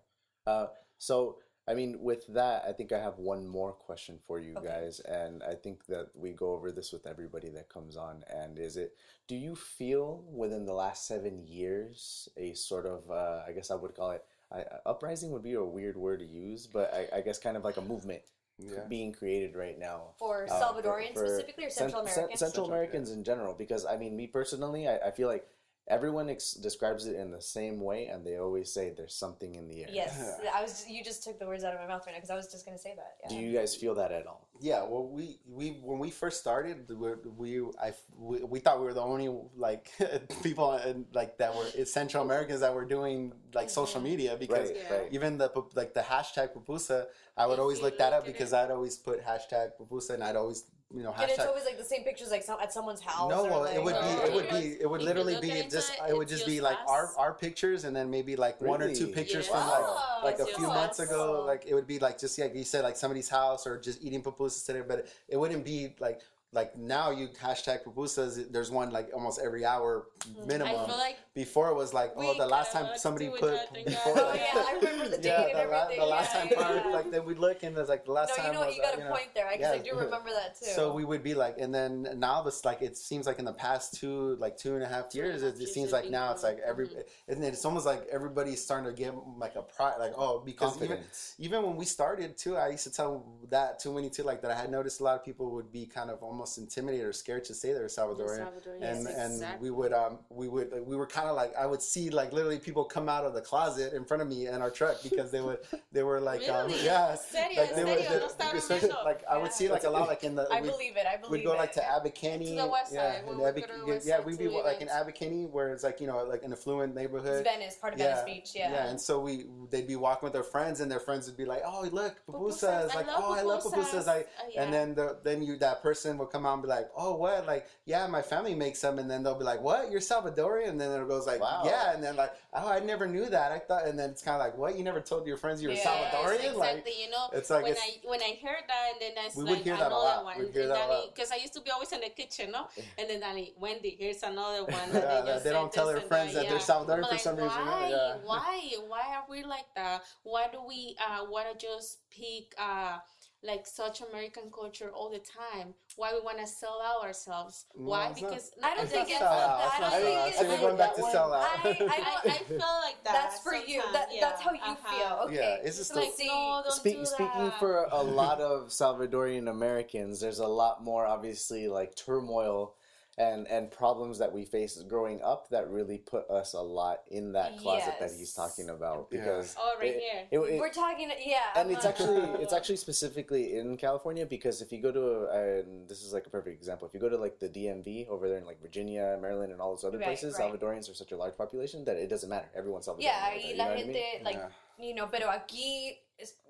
C: Uh, so, I mean, with that, I think I have one more question for you
A: Okay.
C: guys, and I think that we go over this with everybody that comes on. And is it, do you feel within the last seven years a sort of, uh, I guess I would call it, I, uprising would be a weird word to use, but I, I guess kind of like a movement
D: Yeah.
C: being created right now.
A: For
C: uh,
A: Salvadorians
C: for
A: specifically or Central
C: Cen-
A: Americans?
C: Central
D: Central,
C: Americans in general, because I mean, me personally, I, I feel like everyone ex- describes it in the same way, and they always say there's something in the air.
A: Yes, I was. You just took the words out of my mouth right now because I was just gonna say that. Yeah.
C: Do you guys feel that at all?
D: Yeah, well, we we when we first started, we we I we, we thought we were the only like people in, like that were Central Americans that were doing like mm-hmm. social media because
C: Right,
B: Yeah.
C: right.
D: even the like the hashtag pupusa, I would
B: If
D: always look that up because
B: it-
D: I'd always put hashtag pupusa and I'd always you know
A: and it's always like the same pictures, like some, at someone's house.
D: No,
A: or,
D: well,
A: like, uh,
D: it would be it would be it would
B: if
D: literally be just
B: it,
D: it would just be
B: just
D: like our
B: us.
D: our pictures and then maybe like one or two pictures
B: Yeah.
D: from like
A: Wow,
D: like a
B: it's
D: few
B: just
D: months ago like it would be like just like you said like somebody's house or just eating pupusas today but it wouldn't be like like now you hashtag pupusas there's one like almost every hour minimum
B: I feel like
D: before it was like oh the last time somebody put before
B: yeah.
A: Oh
D: like,
A: yeah, I remember the date
D: yeah,
A: and
D: the, la-
A: everything.
D: the last
A: yeah,
D: time
A: yeah.
D: part, like then we'd look and there's like the last
A: no,
D: time
A: you know what?
D: was
A: You
D: uh,
A: got a
D: know,
A: point there because I
D: yeah.
A: do remember that too.
D: So we would be like, and then now this like it seems like in the past two like two and a half years, it, it seems like now it's like
B: growing.
D: every,
B: Mhm.
D: and it's almost like everybody's starting to get like a pride, like oh because even
C: Confidence.
D: even when we started too, I used to tell that too many too like that I had noticed a lot of people would be kind of almost intimidated or scared to say they're Salvadorian.
B: Salvador,
D: And
B: yes,
D: and
B: exactly.
D: we would um we would like, we were kind of like I would see like literally people come out of the closet in front of me in our truck because they would they were like um, yeah
B: Serio,
D: like they were
B: serio, no
D: they-
B: bromeando.
D: like I would see like a lot like in the
A: I believe it. I believe
D: We'd go like to Abbot Kinney.
B: To the west
D: yeah,
B: side,
D: and
B: we would
D: Abic-
B: go to the
D: yeah, yeah, we'd be like in.
B: Abbot
D: Kinney, where it's like you know like an affluent
A: It's
D: neighborhood.
A: Venice, part of
D: yeah,
A: Venice Beach. Yeah.
D: yeah, and so we they'd be walking with their friends, and their friends would be like, "Oh, look, pupusas!"
B: Pupusas,
D: Like, "Oh, I love
B: pupusas."
D: pupusas!" I,
B: yeah.
D: And then the, then you that person will come out and be like, "Oh, what? Like, yeah, my family makes them," and then they'll be like, "What? You're Salvadorian?" And then it goes like,
C: Wow.
D: "Yeah," and then like, "Oh, I never knew that. I thought," and then it's kind of like, "What? You never told your friends you were
A: Yes,
D: Salvadorian?"
B: exactly.
D: Like,
B: you know,
D: it's like
B: when
D: it's-
B: I when I heard that, and then I was
D: We would hear that a lot.
B: one,
D: We'd hear that a
B: Danny,
D: lot.
B: because I used to be always in the kitchen, no, and then Danny, Wendy, here's another one.
D: Yeah,
B: That
D: that
B: they, just
D: they don't
B: said
D: tell
B: this
D: their friends that they're Salvadorian
B: I'm
D: for
B: like,
D: some reason,
B: Why?
D: yeah.
B: Why? Why are we like that? Why do we uh want to just pick uh like such American culture all the time? Why we want to sell out ourselves?
D: No,
B: Why?
D: it's not-
B: Because
A: I don't
D: It's
A: think it's
D: sell out.
A: that. I don't
D: sell
A: think it's
D: See, going back to
C: that
D: sell out.
A: I-
B: I, I feel like that.
A: That's for you. That,
B: Yeah,
A: That's how you
B: uh-huh.
A: feel. Okay.
D: Yeah, it's just
B: It's like,
A: See,
B: no, don't
C: Speak,
B: do
C: speaking for a lot of Salvadorian Americans, there's a lot more obviously like turmoil and and problems that we face growing up that really put us a lot in that closet that he's talking about
D: Yeah.
C: because
B: Oh, right
C: it-
B: here.
C: it- it-
A: We're talking, yeah.
C: and it's
A: uh,
C: actually it's actually specifically in California because if you go to and this is like a perfect example if you go to like the DMV over there in like Virginia, Maryland, and all those other
A: Right,
C: places,
A: right.
C: Salvadorians are such a large population that it doesn't matter. Everyone's Salvadorian.
A: Yeah,
C: over there,
A: y
C: you
A: la
C: know what I mean?
A: gente, like,
D: Yeah.
A: you know, pero aquí, es-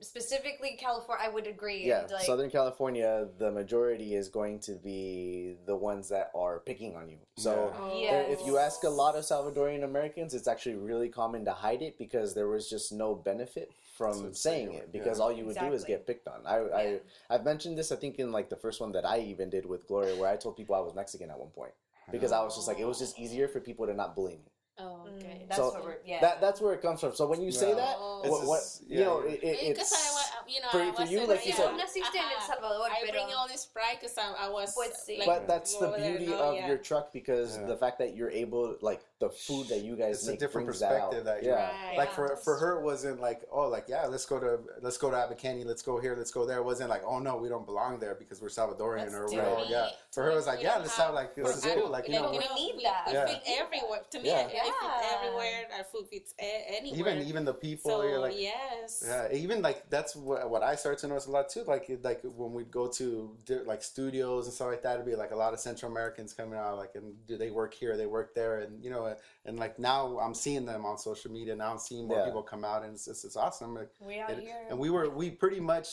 A: specifically California, I would agree.
C: Yeah,
A: like,
C: Southern California, the majority is going to be the ones that are picking on you. So
D: Yeah.
B: Oh.
A: Yeah.
C: if you ask a lot of Salvadorian Americans, it's actually really common to hide it because there was just no benefit from
D: So
C: saying it because
D: yeah.
C: all you would do is get picked on. I,
A: Yeah.
C: I I've mentioned this I think in like the first one that I even did with Gloria where I told people I was Mexican at one point because I was just like it was just easier for people to not bully me.
B: Oh,
A: mm,
B: okay.
A: that's
C: So,
A: what we're, yeah.
C: That that's where it comes from. So when you say
D: Yeah.
C: that,
B: Oh.
C: What, what you
D: yeah,
C: know, it, it, it's
B: I, you know,
C: for-
B: I
C: for you,
B: wasn't-
C: like you
B: yeah,
C: said-
A: No naciste en El. Salvador,
B: I bring all this pride because I, I was
A: Pues sí.
B: like,
C: but that's the
B: over there,
C: beauty
B: no?
C: of
B: Yeah.
C: your truck because
D: Yeah.
C: the fact that you're able like the food that you guys
D: It's a different
C: brings that
D: perspective that-
C: yeah.
B: Right.
D: like
A: Yeah.
D: for for her it wasn't like oh like yeah let's go to let's go to Abercrombie let's go here let's go there it wasn't like oh no we don't belong there because we're Salvadorian
B: That's
D: or
B: different.
D: we're yeah for her it was like
B: We
D: yeah
B: don't
D: let's
B: have-
D: have like this is cool like you know
A: we
B: know,
A: need
B: we,
A: that.
B: we
D: Yeah.
B: fit everywhere. To me,
C: Yeah.
B: I, I fit
A: Yeah.
B: everywhere. Our food fits a- anywhere.
D: even even the people
B: so
D: you're like
B: yes.
D: Yeah, even like that's what, what I started to notice a lot too. Like it- like when we'd go to like studios and stuff like that, it'd be like a lot of Central Americans coming out. Like, and do they work here? They work there, and you know, and like now I'm seeing them on social media. Now I'm seeing more
C: Yeah.
D: people come out, and it's it's, it's awesome.
A: We out
D: and,
A: here.
D: and we were we pretty much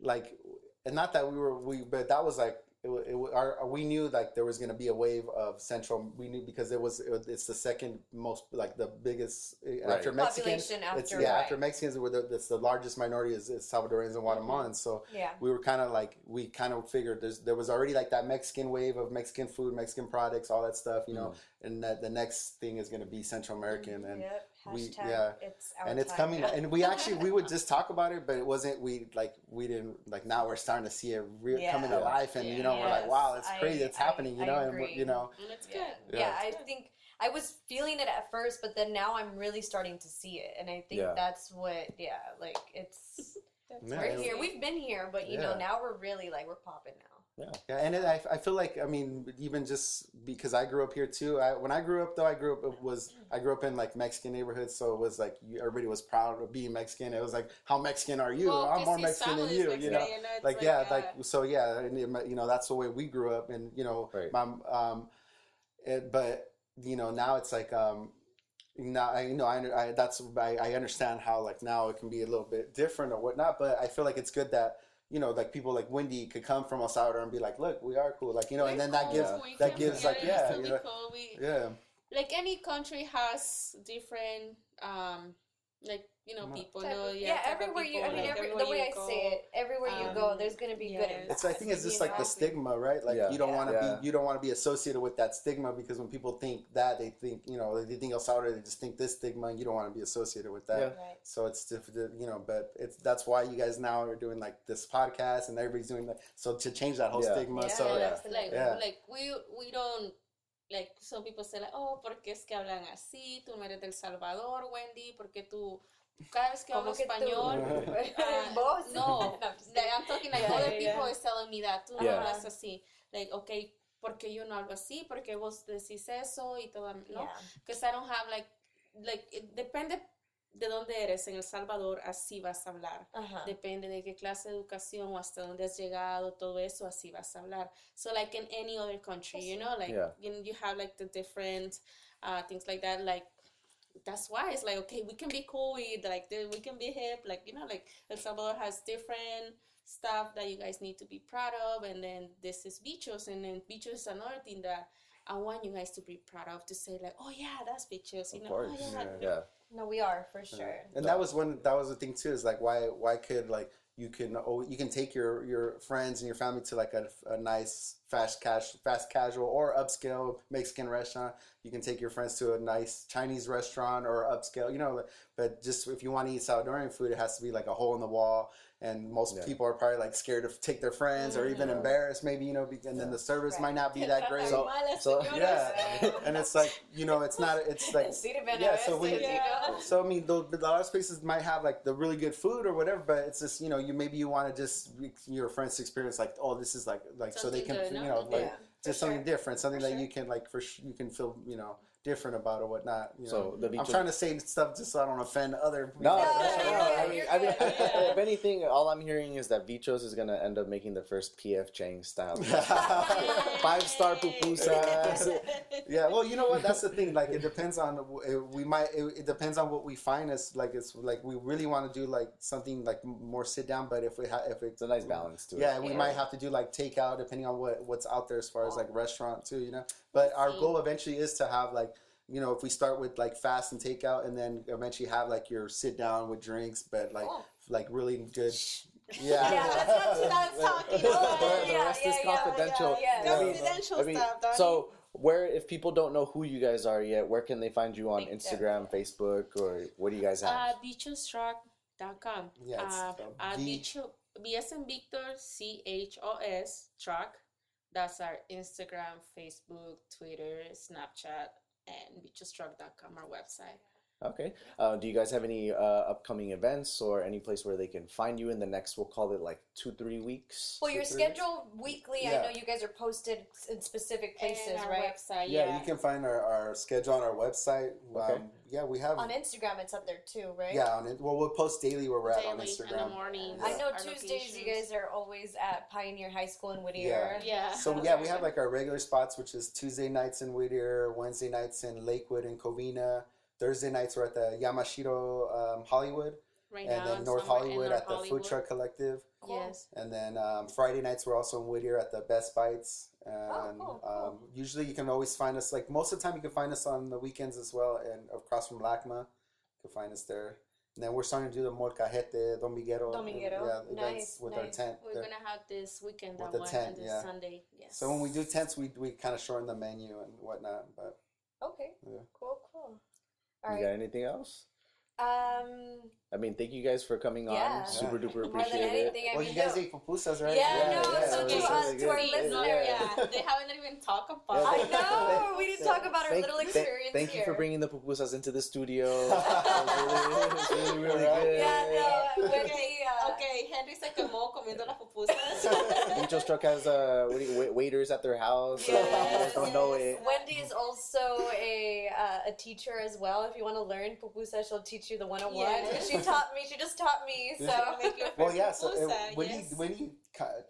D: like, and not that we were we, but that was like. It, it, our, we knew like there was going to be a wave of central. We knew because it was it, it's the second most like the biggest uh,
C: Right.
D: after Mexicans.
A: After,
D: yeah,
A: right.
D: after Mexicans, were the, it's the largest minority is, is Salvadorians and Guatemalans. So
A: yeah.
D: we were kind of like we kind of figured there's there was already like that Mexican wave of Mexican food, Mexican products, all that stuff, you know. And that the next thing is going to be Central American, and
A: yep.
D: We- yeah.
A: it's our
D: and it's
A: time.
D: coming. And we actually we would just talk about it, but it wasn't we like we didn't like now we're starting to see it re-
A: Yeah.
D: coming to life, and you know we're like wow, it's
A: I-
D: crazy, it's
A: I-
D: happening, you
A: I
D: know, and you know.
B: And it's
A: Yeah.
B: good.
A: yeah,
D: Yeah.
A: I think I was feeling it at first, but then now I'm really starting to see it, and I think
C: Yeah.
A: that's what. Yeah, like it's
B: That's
A: we're here. We've been here, but you know now we're really like we're popping now.
D: Yeah, yeah and it, I, I feel like I mean even just because I grew up here too. I, when I grew up though, I grew up it was I grew up in like Mexican neighborhoods, so it was like you, everybody was proud of being Mexican. It was like, how Mexican are you?
B: Well,
D: I'm more Mexican than
B: family is
D: you, you know.
B: it's
D: Like yeah,
B: uh,
D: like so yeah, and, you know that's the way we grew up, and you know,
C: Right.
D: my um, it, but you know now it's like um. Now I you know I, I that's I, I understand how like now it can be a little bit different or whatnot, but I feel like it's good that you know, like people like Wendy could come from El Salvador and be like, "Look, we are cool," like you know, and
B: we're
D: then that gives
B: we
D: that gives like yeah,
B: still
D: you know,
B: cool. We,
D: yeah,
B: like any country has different um like you know people
A: Type
B: know
A: of-
B: yeah,
A: yeah,
B: type of
A: everywhere you. I mean,
B: like,
A: every, the way
B: you
A: I
B: go.
A: say it, everywhere you go,
B: Um,
A: there's gonna be
B: yes.
A: good. And
D: it's I think it's just
A: you
D: like the stigma, right? Like
C: Yeah.
D: you don't
A: Yeah.
D: want to
C: Yeah.
D: be you don't want to be associated with that stigma because when people think that they think you know they think El Salvador they just think this stigma and you don't want to be associated with that.
C: Yeah.
A: Right.
D: So it's different, you know. But it's that's why you guys now are doing like this podcast and everybody's doing that. So to change that whole
C: Yeah.
D: stigma,
A: Yeah,
D: so
C: yeah.
A: absolutely.
B: like
D: Yeah.
B: like we we don't like some people say like oh porque es que hablan así tú no eres del Salvador Wendy porque tú cada vez que hablo
A: que
B: español ah,
A: Vos?
B: no
A: I'm
B: like, talking like
A: Yeah,
B: other
A: yeah,
B: people
A: yeah.
B: is telling me that tú no
C: Yeah.
B: hablas así like okay porque yo no hablo así porque vos decís eso y todo no
A: Yeah.
B: because I don't have like like it depende de dónde eres en El Salvador así vas a hablar
A: Ajá.
B: depende de qué clase de educación o hasta dónde has llegado, todo eso, así vas a hablar. So like in any other country, you know, like
C: Yeah.
B: you, you have like the different uh, things like that, like that's why it's like okay, we can be cool with like the, we can be hip, like you know, like El Salvador has different stuff that you guys need to be proud of, and then this is Vchos, and then Vchos is another thing that I want you guys to be proud of to say like, oh yeah, that's Vchos, you
C: Of
B: know, oh,
C: course.
B: oh yeah,
C: Yeah.
A: No, we are for sure.
D: and that was one that was the thing too is like why why could like you can oh you can take your your friends and your family to like a, a nice fast cash fast casual or upscale Mexican restaurant. You can take your friends to a nice Chinese restaurant or upscale, you know. But just if you want to eat Salvadorian food, it has to be like a hole in the wall. And most
C: Yeah.
D: people are probably like scared to take their friends or even
C: Mhm.
D: embarrassed, maybe you know. be- And then the service
A: Right.
D: might not be that great.
C: So- so-
D: yeah, and it's like you know, it's not. It's like yeah. So we,
B: Yeah.
D: so I mean, the, the, a lot of spaces might have like the really good food or whatever, but it's just you know, you maybe you want to just your friends experience like, oh, this is like like so they can
B: good,
D: you know like
A: Yeah,
D: just something
A: sure.
D: different, something
A: For
D: that
A: sure.
D: you can like for sh- you can feel you know different about or whatnot. You know?
C: So the
D: I'm
C: Vchos-
D: trying to say stuff just so I don't offend other.
C: No,
A: No,
C: that's
A: no,
C: no, I mean, I mean,
A: yeah.
C: if anything, all I'm hearing is that Vchos is gonna end up making the first PF Chang style five star pupusas.
D: yeah, well, you know what? That's the thing. Like, it depends on uh, we might. It, it depends on what we find. As like, it's like we really want to do like something like more sit down. But if we have, if
C: It's a nice balance to it.
D: Yeah, we
A: Yeah.
D: might have to do like takeout depending on what what's out there as far as like restaurant too. You know, but our goal eventually is to have like. You know, if we start with like fast and takeout, and then eventually have like your sit down with drinks, but like
B: Oh.
D: like really good.
A: Yeah,
D: Yeah,
A: that's not too bad talking. Oh,
C: the
A: yeah,
C: rest
A: yeah,
C: is confidential.
A: yeah, yeah.
B: Confidential
C: I mean,
B: stuff, Donnie.
C: so where if people don't know who you guys are yet, where can they find you on
A: Think
C: Instagram, Facebook, or what do you guys have?
B: Uh, vchostruck.com.
D: Yeah, it's
B: uh, uh,
D: V-
B: bicho, B as in Victor, C H O S, truck. That's our Instagram, Facebook, Twitter, Snapchat, and vchostruck.com, our website.
C: Okay. Uh, do you guys have any uh, upcoming events or any place where they can find you in the next? We'll call it like two, three weeks.
A: Well, your
D: Two, three weeks?
A: schedule weekly.
D: Yeah.
A: I know you guys are posted in specific places,
B: and our
A: right?
B: website,
D: Yeah,
B: yeah.
D: you can find our, our schedule on our website.
C: Okay.
D: Um, yeah, we have.
A: On Instagram, it's up there too, right?
D: Yeah, on it. Well, we'll post daily where we're at on
B: Daily in the
D: Instagram.
B: morning.
A: I know
B: our
A: Tuesdays you guys are always at Pioneer High School in Whittier.
B: Yeah.
D: So yeah, we have like our regular spots, which is Tuesday nights in Whittier, Wednesday nights in Lakewood and Covina. Thursday nights we're at the Yamashiro um, Hollywood,
B: right
D: and
B: now
D: then North Hollywood
B: North
D: at the
B: Hollywood.
D: Food Truck Collective,
A: Cool.
B: Yes.
D: and then um, Friday nights we're also in Whittier at the Best Bites. And
A: Oh, cool, cool.
D: Um, usually you can always find us like most of the time you can find us on the weekends as well, and across from LACMA, you can find us there. And then we're starting to do the Molcajete, Dominguero,
A: Dominguero.
D: yeah, events
A: Nice,
D: with our
A: nice.
D: tent.
B: We're gonna have this weekend
D: With
B: that
D: the
B: one
D: tent,
B: and this
D: yeah.
B: Sunday. Yes.
D: So when we do tents, we we kind of shorten the menu and whatnot. But
A: Okay.
D: Yeah.
A: Cool. Cool. All
C: You got anything else?
A: Um.
C: I mean, thank you guys for coming
A: Yeah.
C: on. Super
D: Yeah.
C: duper
A: More than
C: appreciate it.
A: anything, I
D: well,
A: mean,
D: you guys
A: no-
D: ate pupusas, right?
A: Yeah, no,
B: so
C: it
B: to us,
C: really
A: to our listeners,
C: Yeah.
B: yeah, they haven't even talked about.
C: Yeah,
A: I know we didn't talk about our
C: Thank-
A: little
C: thank-
A: experience
C: Thank you for bringing the pupusas into the studio. It was really, really, really good.
A: Yeah, no, Wendy. Uh,
B: Okay, Henry se quemó comiendo las pupusas.
C: Vcho's truck has uh, what do you, waiters at their house. so if you
A: Yes,
C: don't know it.
A: Wendy is also a uh, a teacher as well. If you want to learn pupusa, she'll teach you the 101.
B: Yes.
A: She taught me. She just taught me. So
B: Make your
D: Well,
B: first
D: yeah. So
B: pupusa,
D: it, when
B: yes.
D: he when he ca-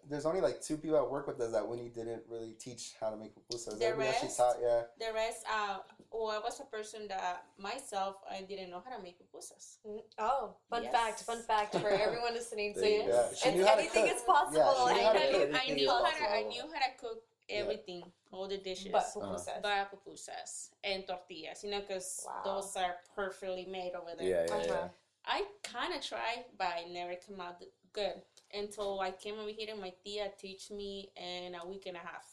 D: there's only like two people at work with us that Winnie didn't really teach how to make pupusas.
B: The
D: Everybody else she
B: rest?
D: taught, yeah.
B: The rest, uh, well, I was a person that myself I didn't know how to make pupusas.
A: oh, fun
B: Yes.
A: fact, fun fact for everyone listening. So
C: you
A: you.
D: Yeah,
A: and
D: knew how to
A: anything is possible.
D: Yeah, she knew
B: I
D: how to
B: knew,
D: cook.
B: I knew how to, I knew how to cook everything, all the dishes,
A: but pupusas.
B: but pupusas and tortillas. You know, because
A: Wow.
B: those are perfectly made over there.
C: Yeah, yeah,
A: Uh-huh.
C: yeah.
B: I kind of tried, but I never come out good until I came over here and my tia teach me in a week and a half.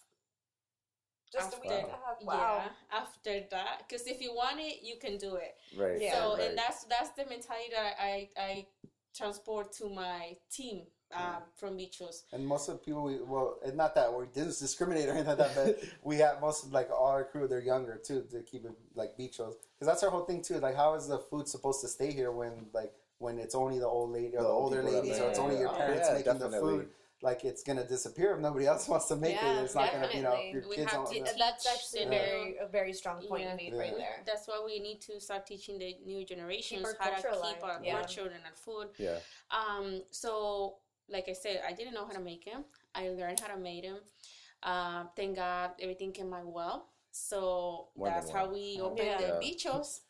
A: Just a week and a half. Wow.
B: Yeah, after that, because if you want it, you can do it.
C: Right.
A: Yeah.
B: so,
C: right.
B: and that's that's the mentality that I I transport to my team um, from Vchos.
D: And most of the people, we, well, and not that we're dis- discriminating or anything like that, but we have most of like all our crew, they're younger too, to keep it like bichos. Because that's our whole thing too. Like, how is the food supposed to stay here when like when it's only the old lady or
C: The
D: the,
C: old
D: older ladies
C: make
D: or it's only your
C: Oh,
D: parents
C: yeah,
D: making the food? Like it's gonna disappear if nobody else wants to make
A: Yeah,
D: it. It's not gonna, you know, your
B: We
D: kids
B: have
D: don't.
B: to-
D: yeah.
A: That's actually a
B: Yeah.
A: very a very strong point
B: Yeah.
A: you made
D: Yeah.
A: right there.
B: That's why we need to start teaching the new generations how to keep our,
A: yeah.
B: our children our food.
C: Yeah.
B: Um, so like I said, I didn't know how to make them. I learned how to make them. Uh, thank God everything came out well. So
C: More than
B: that's how we opened
A: Yeah.
B: the
C: Yeah.
B: Vchos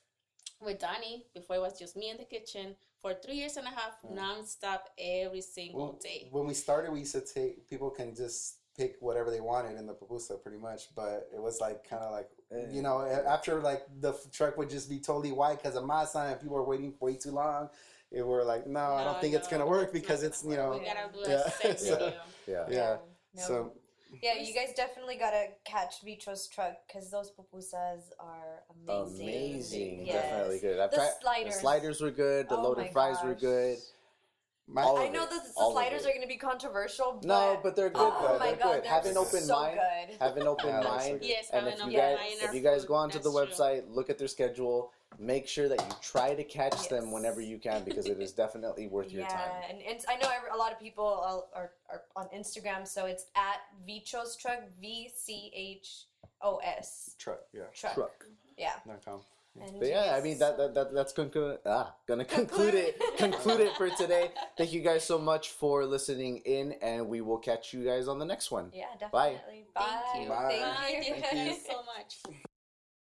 B: with Donnie. Before it was just me in the kitchen for three years and a half, non-stop every single
D: Well,
B: day.
D: when we started, we used to take people can just pick whatever they wanted in the pupusa, pretty much. But it was like kind of like you know, after like the f- truck would just be totally white because of my sign and people were waiting way too long. It were like, no, I don't
B: No,
D: think it's gonna work because it's you know,
B: we gotta do
D: yeah.
B: a sex
D: So-
B: video.
C: Yeah.
D: yeah.
A: No.
D: So
A: Yeah, you guys definitely gotta catch Vcho's truck because those pupusas are amazing.
C: Amazing.
A: Yes.
C: Definitely good. I've
A: The
C: tried,
A: sliders.
C: The sliders were good. The
A: Oh
C: loaded
A: my
C: fries were good.
D: my,
A: I know
C: it.
A: that the sliders are going to be controversial, but
C: No, but they're good.
A: oh
C: though.
A: my
C: they're
A: god,
C: good.
A: they're
C: Have an
A: so
C: open mind.
A: good.
C: Have an open mind.
B: Yes,
C: And
B: have
C: if
B: an
C: you
B: open
C: guys,
B: mind
C: if you guys go onto the
B: that's true.
C: website, look at their schedule, make sure that you try to catch them whenever you can because it is definitely worth your
A: yeah,
C: time.
A: and, and I know every, a lot of people are, are, are on Instagram, so it's at Vcho's truck, V C H O S
D: truck, yeah,
A: truck.
C: Truck.
A: Yeah.
D: not com.
A: And
C: But yeah, I mean that, that, that that's conclu- ah, gonna conclude it conclude it for today. Thank you guys so much for listening in, and we will catch you guys on the next one.
A: Yeah,
C: Bye.
A: definitely.
B: Thank you.
D: Bye.
A: Thank you.
B: Thank you so much.